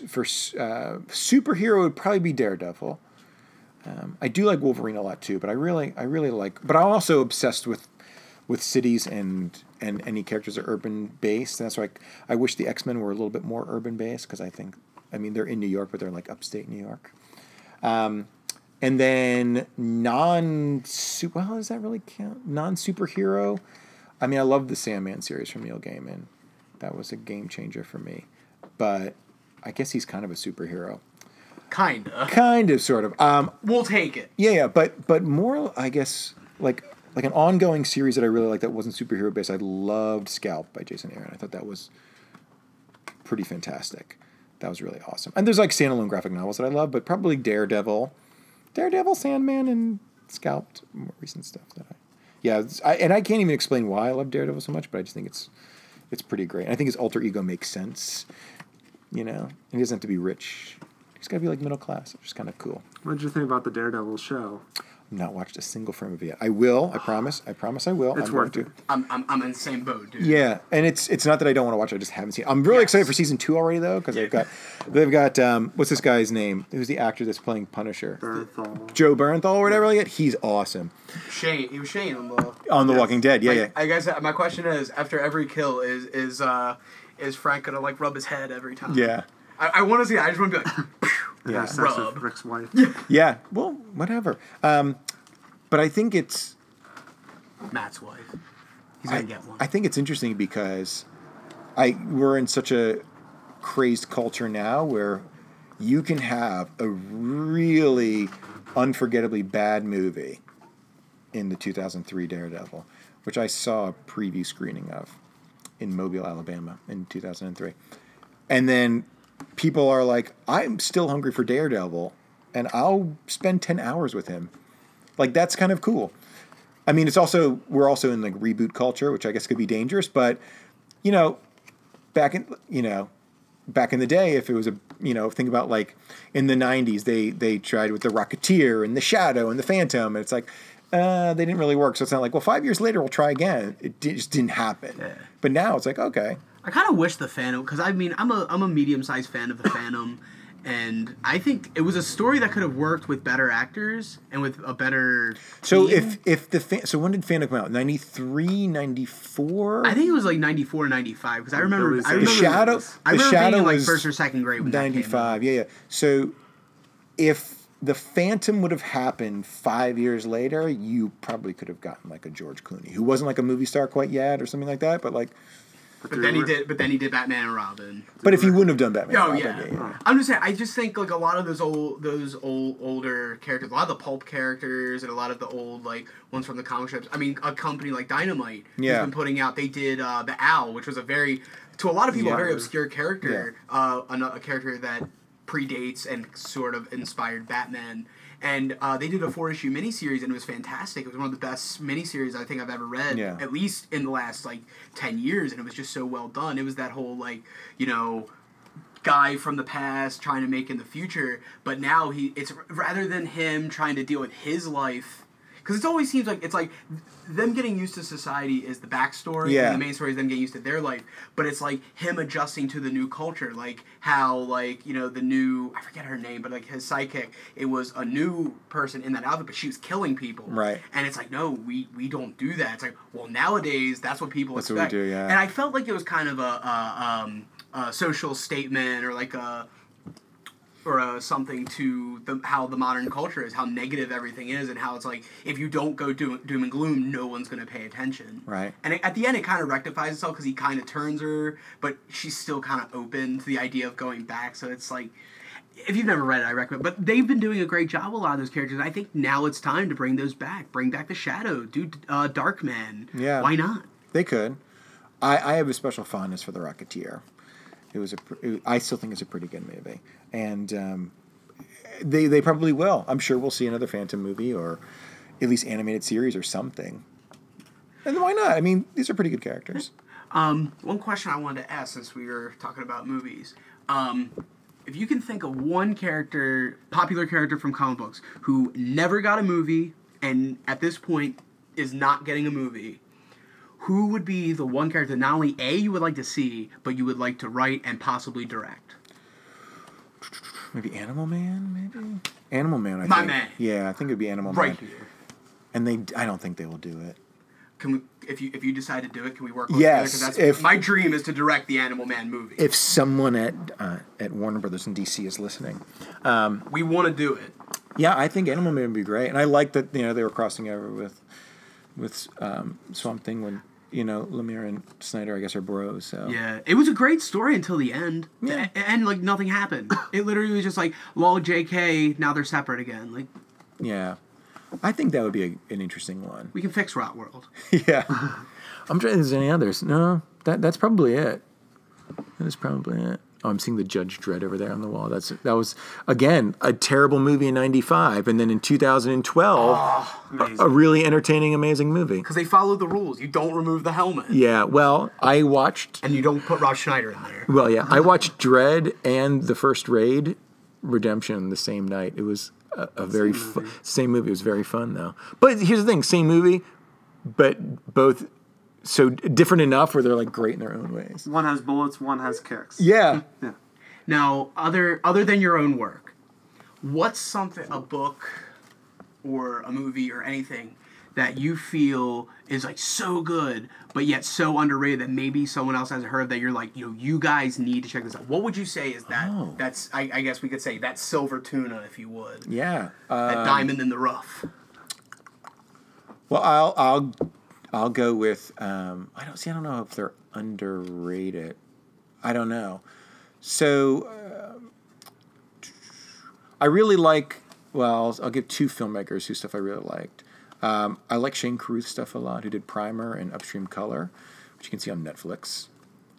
for uh, superhero would probably be Daredevil. Um, I do like Wolverine a lot too, but I really, I really like. But I'm also obsessed with with cities and and any characters are urban based. That's why I, I wish the X Men were a little bit more urban based because I think, I mean, they're in New York, but they're like upstate New York. Um, and then non super. Well, does that really count? Non superhero. I mean, I love the Sandman series from Neil Gaiman. That was a game changer for me. But I guess he's kind of a superhero. Kinda. Kind of, sort of. Um, We'll take it. yeah, yeah, but but more, I guess, like like an ongoing series that I really like that wasn't superhero based. I loved Scalped by Jason Aaron. I thought that was pretty fantastic. That was really awesome. And there's like standalone graphic novels that I love, but probably Daredevil, Daredevil, Sandman, and Scalped. More recent stuff that I, yeah, I, and I can't even explain why I love Daredevil so much, but I just think it's it's pretty great. And I think his alter ego makes sense. You know, and he doesn't have to be rich. He's got to be like middle class, which is kind of cool. what did you think about the Daredevil show? Not watched a single frame of it yet. I will. I promise. I promise. I will. It's I'm worth it. to. I'm, I'm, I'm in the same boat, dude. Yeah, and it's it's not that I don't want to watch. it, I just haven't seen. it. I'm really Yes. excited for season two already though because they've got they've got um, what's this guy's name? Who's the actor that's playing Punisher? Bernthal. Joe Bernthal or whatever. Like that. He's awesome Shane, he was Shane on the. on The Yes. Walking Dead. Yeah, Like, yeah. I guess uh, my question is, after every kill, is is uh is Frank gonna like rub his head every time? Yeah. I, I want to see. it. I just want to be like, Yeah, Yeah. sex Rub. with Rick's wife. Yeah. yeah. Well, whatever. Um, but I think it's Matt's wife. He's gonna get one. I think it's interesting because I we're in such a crazed culture now where you can have a really unforgettably bad movie in the 2003 Daredevil, which I saw a preview screening of in Mobile, Alabama in 2003. And then people are like, I'm still hungry for Daredevil and I'll spend 10 hours with him. Like that's kind of cool. I mean, it's also we're also in like reboot culture, which I guess could be dangerous. But you know, back in you know, back in the day, if it was a you know, think about like in the '90s, they they tried with the Rocketeer and the Shadow and the Phantom, and it's like uh, they didn't really work. So it's not like well, five years later we'll try again. It just didn't happen. But now it's like okay, I kind of wish the Phantom, because I mean, I'm a I'm a medium sized fan of the Phantom, and I think it was a story that could have worked with better actors and with a better. so team. if if the fa- so when did Phantom come out? 93, 94? I think it was like 94, 95, because I remember Billy I Zane. the remember Shadow. I The remember Shadow being in like first or second grade when that 95 yeah yeah so if the phantom would have happened five years later you probably could have gotten like a george clooney who wasn't like a movie star quite yet or something like that but like But then he did. But then he did Batman and Robin. but if he wouldn't have done batman Oh Robin, yeah. I'm just saying. I just think like a lot of those old, those old, older characters, a lot of the pulp characters, and a lot of the old like ones from the comic strips. I mean, a company like Dynamite Yeah. has been putting out. They did uh, the Owl, which was a very, to a lot of people, a very obscure character. Uh, a, a character that predates and sort of inspired Batman. And uh, they did a four issue miniseries, and it was fantastic. It was one of the best miniseries I think I've ever read, Yeah. at least in the last like ten years. And it was just so well done. It was that whole like, you know, guy from the past trying to make in the future but now he it's rather than him trying to deal with his life because it always seems like it's like them getting used to society is the backstory. Yeah. And the main story is them getting used to their life, but it's like him adjusting to the new culture, like how like you know the new I forget her name, but like his sidekick, it was a new person in that outfit, but she was killing people. Right. And it's like no, we we don't do that. It's like well nowadays that's what people That's what we expect. do, yeah. And I felt like it was kind of a, a, um, a social statement or like a or uh, something to the, how the modern culture is, how negative everything is, and how it's like if you don't go doom, doom and gloom, no one's gonna pay attention. Right. And it, at the end, it kind of rectifies itself because he kind of turns her, but she's still kind of open to the idea of going back. So it's like. If you've never read it, I recommend. But they've been doing a great job with a lot of those characters. I think now it's time to bring those back. Bring back the Shadow, do uh, Darkman. Yeah. Why not? They could. I, I have a special fondness for The Rocketeer. It was a. It, I still think it's a pretty good movie, and um, they they probably will. I'm sure we'll see another Phantom movie or at least animated series or something. And why not? I mean, these are pretty good characters. Um, one question I wanted to ask since we were talking about movies. Um, if you can think of one character, popular character from comic books, who never got a movie and at this point is not getting a movie, who would be the one character not only A, you would like to see, but you would like to write and possibly direct? Maybe Animal Man. Maybe Animal Man. I My think. man. Yeah, I think it'd be Animal Right Man. here. And they, I don't think they will do it. Can we, if you if you decide to do it, can we work on Yes, together? 'Cause if- my dream is to direct the Animal Man movie. If someone at uh, at Warner Brothers in DC is listening, we want to do it. Yeah, I think Animal Man would be great, and I like that you know they were crossing over with with um, Swamp Thing when you know Lemire and Snyder, I guess, are bros. So Yeah, it was a great story until the end. Yeah. A- and like nothing happened. it literally was just like, lol, JK, now they're separate again. Like yeah, I think that would be a, an interesting one. we can fix Rot World. yeah, I'm trying. Is there any others? No, that that's probably it. That is probably it. Oh, I'm seeing the Judge Dredd over there on the wall. That's that was again a terrible movie in '95, and then in 2012, ah, a really entertaining, amazing movie. Because they follow the rules. You don't remove the helmet. Yeah, well, I watched And you don't put Rob Schneider in there. Well, yeah, I watched Dredd and the first Raid Redemption the same night. It was a, a very fu- same movie. It was very fun though. But here's the thing: same movie, but both so different enough where they're like great in their own ways. One has bullets, one has kicks. Yeah. Yeah. Now, other other than your own work, what's something a book or a movie or anything that you feel is like so good but yet so underrated that maybe someone else hasn't heard that you're like you know you guys need to check this out what would you say is that Oh. that's I, I guess we could say that silver tuna if you would Yeah. that Uh, diamond in the rough well, I'll I'll I'll go with. Um, I don't see. I don't know if they're underrated. I don't know. So um I really like. Well, I'll, I'll give two filmmakers whose stuff I really liked. Um, I like Shane Carruth stuff a lot, who did Primer and Upstream Color, which you can see on Netflix.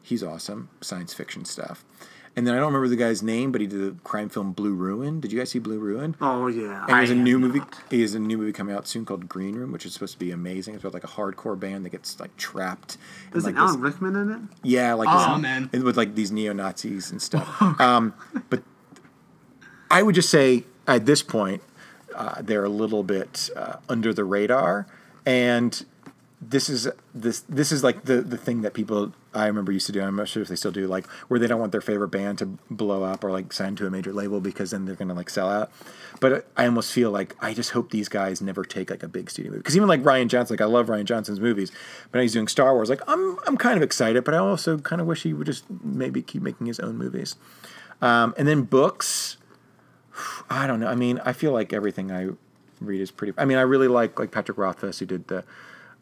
He's awesome, science fiction stuff. And then I don't remember the guy's name, but he did the crime film Blue Ruin. Did you guys see Blue Ruin? Oh yeah. And there's a have new movie. He has a new movie coming out soon called Green Room, which is supposed to be amazing. It's about like a hardcore band that gets like trapped. Is like, it Alan this- Rickman in it? yeah, like Oh, this, man. with like these neo Nazis and stuff. um, but I would just say at this point uh, they're a little bit uh, under the radar, and this is this this is like the the thing that people I remember used to do. I'm not sure if they still do, like where they don't want their favorite band to blow up or like sign to a major label because then they're gonna like sell out. But I almost feel like I just hope these guys never take like a big studio movie because even like Rian Johnson, like I love Rian Johnson's movies, but now he's doing Star Wars. Like I'm I'm kind of excited, but I also kind of wish he would just maybe keep making his own movies. Um, and then books. I don't know. I mean, I feel like everything I read is pretty. I mean, I really like like Patrick Rothfuss who did the,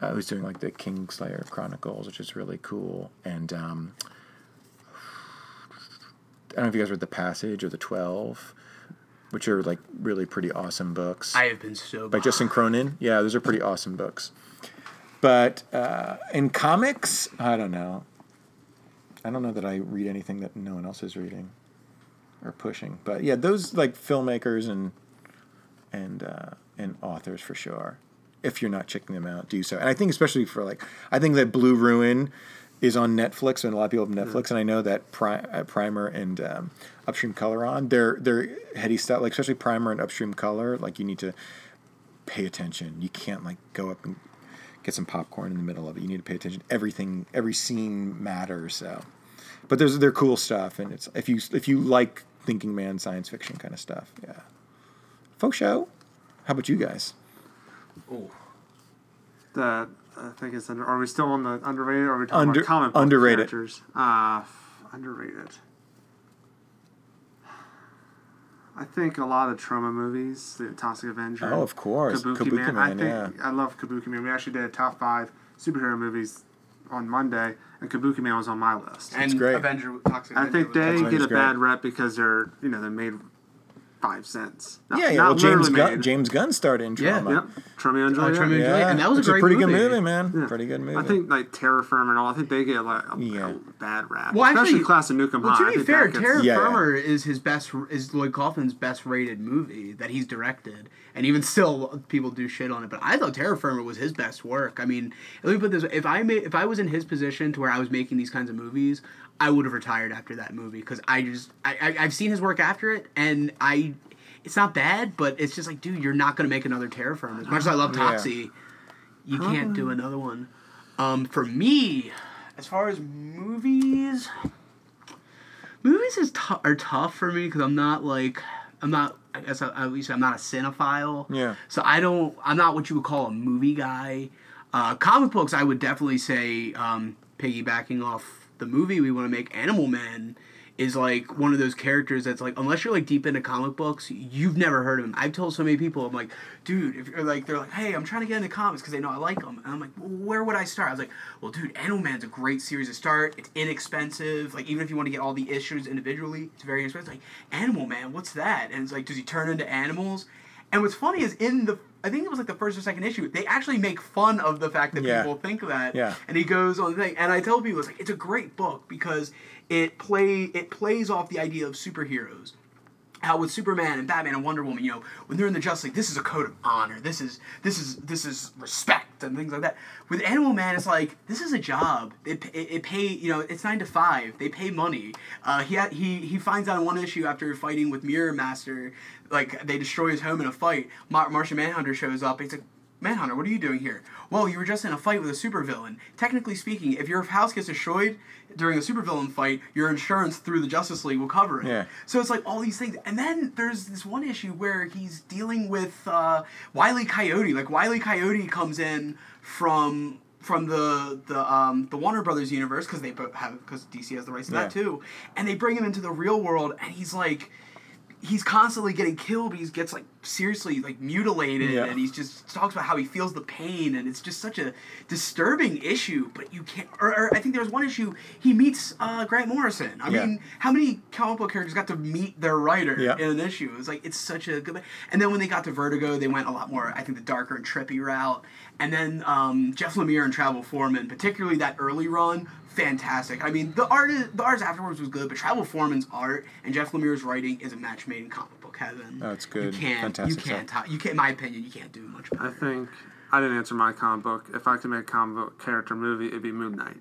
uh, who's doing like the Kingslayer Chronicles, which is really cool. And um, I don't know if you guys read The Passage or The Twelve, which are like really pretty awesome books i have been so by Justin Cronin. Yeah, those are pretty awesome books. But uh, in comics, I don't know. I don't know that I read anything that no one else is reading or pushing. But yeah, those like filmmakers and and uh, and authors for sure. If you're not checking them out, do so. And I think especially for like, I think that Blue Ruin is on Netflix, and a lot of people have Netflix, and I know that Pri- uh, Primer and um, Upstream Color on. They're they're heady stuff, like especially Primer and Upstream Color. Like you need to pay attention. You can't like go up and get some popcorn in the middle of it. You need to pay attention. Everything, every scene matters. So, but there's they're cool stuff, and it's if you if you like thinking man science fiction kind of stuff, yeah. Faux show. How about you guys? The I think it's under. Are we still on the underrated? Or are we talking Under- about comic book underrated. characters? Uh, underrated. I think a lot of Troma movies, the Toxic Avenger. Oh, of course. Kabuki Man. I think yeah. I love Kabuki Man. We actually did a top five superhero movies on Monday, and Kabuki Man was on my list. And great. Avenger Toxic I think they get a great. bad rep because they're you know they're made five cents. Not, yeah, yeah. not Well, James literally Gunn. James Gunn started in Yeah, Troma. Yep, Tromeo and oh, Juliet. Tromeo and Yeah, and that was a it's great pretty good movie. movie, man. Yeah. Pretty good movie. I think like Terror Firmer and all. I think they get like a, Yeah. a bad rap, Well, especially actually- Class of Nukem Well, High. I to be fair, that gets- Terra Yeah, yeah. Firma is his best is Lloyd Kaufman's best rated movie that he's directed, and even still people do shit on it. But I thought Terror Firmer was his best work. I mean, let me put this: way, if I made, if I was in his position to where I was making these kinds of movies, I would have retired after that movie because I just I, I I've seen his work after it, and I. It's not bad, but it's just like, dude, you're not gonna make another Terror Firmer. As much as I love Yeah. Toxie, you can't do another one. Um, for me, as far as movies, movies is tou- are tough for me because I'm not like I'm not I guess I, at least I'm not a cinephile. Yeah. So I don't I'm not what you would call a movie guy. Uh, comic books I would definitely say um, piggybacking off the movie we want to make Animal Man is like one of those characters that's like unless you're like deep into comic books you've never heard of him. I've told so many people i'm like dude if you're like they're like hey i'm trying to get into comics because they know i like them and i'm like well, where would i start? I was like well dude animal man's a great series to start. It's inexpensive. Like even if you want to get all the issues individually it's very inexpensive like animal man what's that? And it's like does he turn into animals and what's funny is in the I think it was like the first or second issue. They actually make fun of the fact that Yeah. people think that. Yeah. And he goes on the thing, and I tell people it's like it's a great book because it play it plays off the idea of superheroes. How with Superman and Batman and Wonder Woman, you know, when they're in the Justice League, this is a code of honor. This is this is this is respect and things like that. With Animal Man, it's like this is a job. It, it, it pay you know it's nine to five. They pay money. Uh, he he he finds out in one issue after fighting with Mirror Master, like they destroy his home in a fight. Mar- Martian Manhunter shows up. He's like, Manhunter, what are you doing here? Well, you were just in a fight with a supervillain. Technically speaking, if your house gets destroyed during a supervillain fight, your insurance through the Justice League will cover it. Yeah. So it's like all these things. And then there's this one issue where he's dealing with uh, Wiley Coyote. Like Wiley Coyote comes in from from the the um, the Warner Brothers universe because they both have because DC has the rights to that too, and they bring him into the real world, and he's like he's constantly getting killed, but he gets like seriously like mutilated, Yeah. and he's just talks about how he feels the pain, and it's just such a disturbing issue. But you can't. Or, or I think there was one issue he meets uh, Grant Morrison. I Yeah. mean, how many comic book characters got to meet their writer Yeah. in an issue? It's like it's such a good. And then when they got to Vertigo, they went a lot more. I think the darker and trippy route. And then um, Jeff Lemire and Travel Foreman, particularly that early run, fantastic. I mean, the art is, the art afterwards was good, but Travel Foreman's art and Jeff Lemire's writing is a match made in comic book heaven. That's good. You can't. Fantastic you can't. top- you can't. In my opinion, you can't do much better. I think I didn't answer my comic book. If I could make a comic book character movie, it'd be Moon Knight.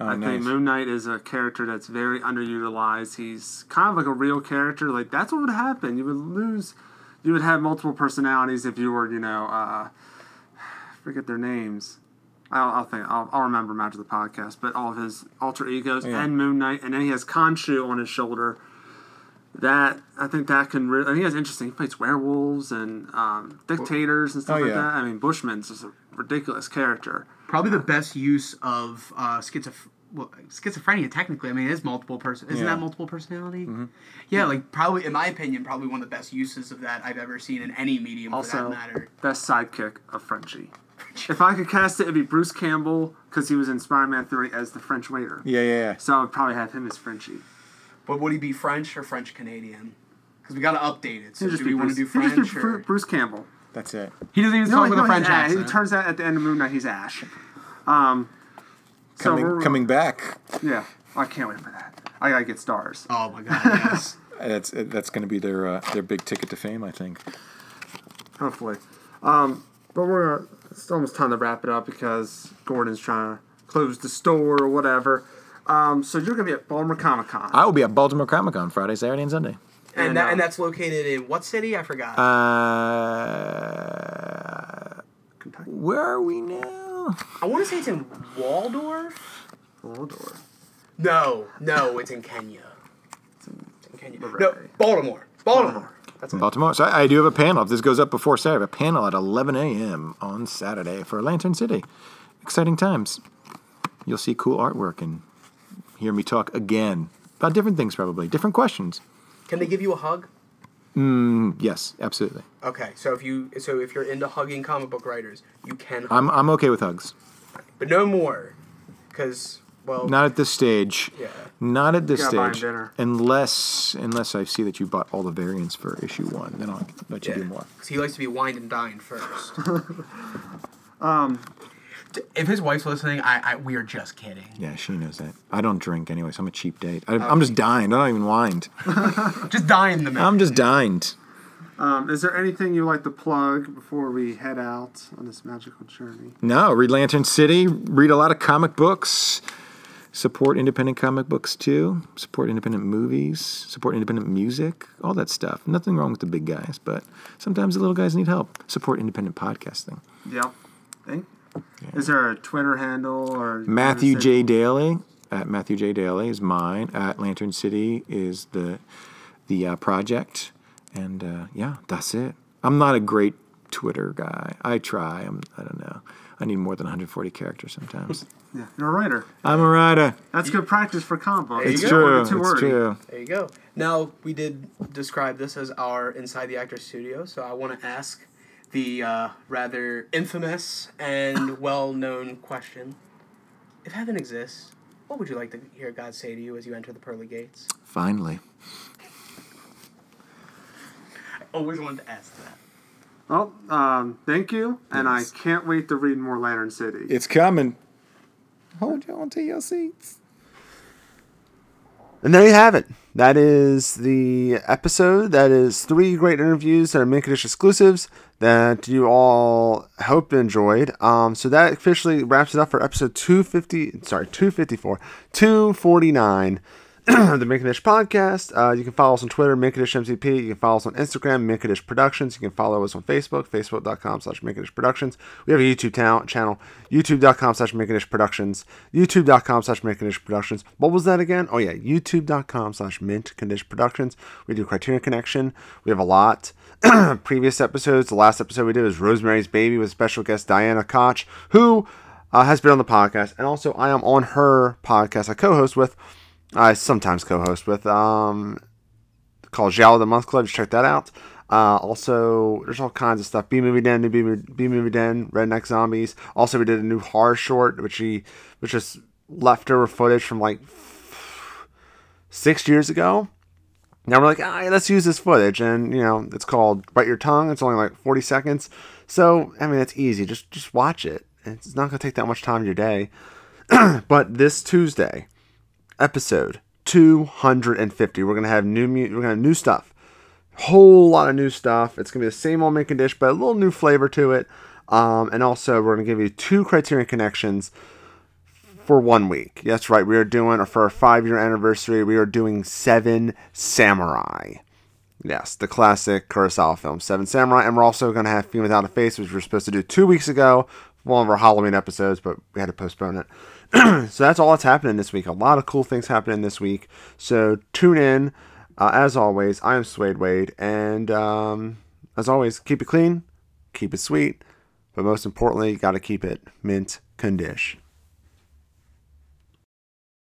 Oh, I nice. think Moon Knight is a character that's very underutilized. He's kind of like a real character. Like that's what would happen. You would lose. You would have multiple personalities if you were, you know, uh, forget their names. I'll, I'll think. I'll, I'll remember them after the podcast. But all of his alter egos Yeah. and Moon Knight, and then he has Khonshu on his shoulder. That I think that can really. And he has interesting. He fights werewolves and um, dictators and stuff Oh, like yeah. that. I mean, Bushman's just a ridiculous character. Probably the best use of uh, schizoph- well, schizophrenia. Technically, I mean, it is multiple person. Isn't Yeah. that multiple personality? Yeah, like probably, in my opinion, probably one of the best uses of that I've ever seen in any medium for Also, that matter. best sidekick of Frenchie. If I could cast it, it'd be Bruce Campbell because he was in Spider-Man Three as the French waiter. Yeah, yeah, yeah. So I would probably have him as Frenchie. But would he be French or French Canadian? Because we got to update it. So He'd do we want to do Bruce- he'd French? just be or... Bru- Bruce Campbell. That's it. He doesn't even No, talk with no, a French he's Ash. accent. It turns out at the end of Moon Knight he's Ash. Um, Coming, we're- coming back. Yeah, I can't wait for that. I gotta get stars. oh my god! Yes. That's that's going to be their uh, their big ticket to fame, I think. Hopefully. Um, but we're gonna, it's almost time to wrap it up because Gordon's trying to close the store or whatever. Um, so you're gonna be at Baltimore Comic Con. I will be at Baltimore Comic Con Friday, Saturday, and Sunday. and And, that, uh, and that's located in what city? I forgot. Uh, Kentucky. Where are we now? I want to say it's in Waldorf. Waldorf. No, no, it's in Kenya. It's in Kenya. No, Right. Baltimore. Baltimore. That's it. Baltimore. So I, I do have a panel. If this goes up before Saturday, I have a panel at 11 a.m. on Saturday for Lantern City. Exciting times. You'll see cool artwork and hear me talk again about different things, probably different questions. Can they give you a hug? Mm, yes, absolutely. Okay, so if you so if you're into hugging comic book writers, you can, hug, I'm I'm okay with hugs. but no more, because well, Not at this stage. yeah. Not at this gotta buy 'em stage. dinner. Unless unless I see that you bought all the variants for issue one, then I'll let you Yeah. do more. Because he likes to be wined and dined first. Um, if his wife's listening, I, I we are just kidding. Yeah, she knows that. I don't drink anyway, so I'm a cheap date. I, I'm just dined. I don't even wined. Just dined the man. I'm just dined. um, is there anything you like to plug before we head out on this magical journey? No, read Lantern City. Read a lot of comic books. Support independent comic books too. Support independent movies. Support independent music. All that stuff. Nothing wrong with the big guys, but sometimes the little guys need help. Support independent podcasting. Yep. Thank Is there a Twitter handle or Matthew J Daley at Matthew J Daley is mine. At Lantern City is the the uh, project, and uh, yeah, that's it. I'm not a great Twitter guy. I try. I'm. I don't know. I need more than 140 characters sometimes. Yeah, you're a writer. I'm a writer. That's good practice for comic books. It's you true. It's wordy. true. There you go. Now we did describe this as our inside the actor studio, so I want to ask the uh, rather infamous and well-known question: If heaven exists, what would you like to hear God say to you as you enter the pearly gates? Finally. I always wanted to ask that. Well, um, thank you, and Yes. I can't wait to read more Lantern City. It's coming. Hold you on to your seats. And there you have it. That is the episode. That is three great interviews that are Mint Condish exclusives that you all hope enjoyed. Um, so that officially wraps it up for episode 250. Sorry, 254, 249 of the Mint Condish podcast. Uh, you can follow us on Twitter, Mint Condish MCP. You can follow us on Instagram, Mint Condish Productions. You can follow us on Facebook, facebook.com slash Mint Condish Productions. We have a YouTube ta- channel, youtube.com slash Mint Condish Productions, youtube.com slash Mint Condish Productions. What was that again? Oh, yeah, youtube.com slash Condition Productions. We do Criterion Connection. We have a lot. Previous episodes, the last episode we did was Rosemary's Baby with special guest Diana Koch, who uh, has been on the podcast. And also, I am on her podcast I co host with. I sometimes co-host with um called Zhao the Month Club. Just check that out. Uh, also, there's all kinds of stuff. B Movie Den, new B Movie, Den, Redneck Zombies. Also, we did a new horror short, which we which is leftover footage from like six years ago. Now we're like, ah, let's use this footage, and you know, it's called Bite Your Tongue. It's only like 40 seconds, so I mean, it's easy. Just just watch it. It's not gonna take that much time of your day. but this Tuesday, episode 250. We're gonna have new mu- we're gonna have new stuff. Whole lot of new stuff. It's gonna be the same old Mint Condish, but a little new flavor to it. Um, and also we're gonna give you two Criterion connections for one week. That's right. We are doing or for our five year anniversary. We are doing Seven Samurai. Yes, the classic Kurosawa film, Seven Samurai, and we're also going to have Fiend Without a Face, which we were supposed to do two weeks ago, one of our Halloween episodes, but we had to postpone it. so that's all that's happening this week. A lot of cool things happening this week. So tune in. Uh, as always, I am Swade Wade, and um, as always, keep it clean, keep it sweet, but most importantly, you got to keep it mint condish.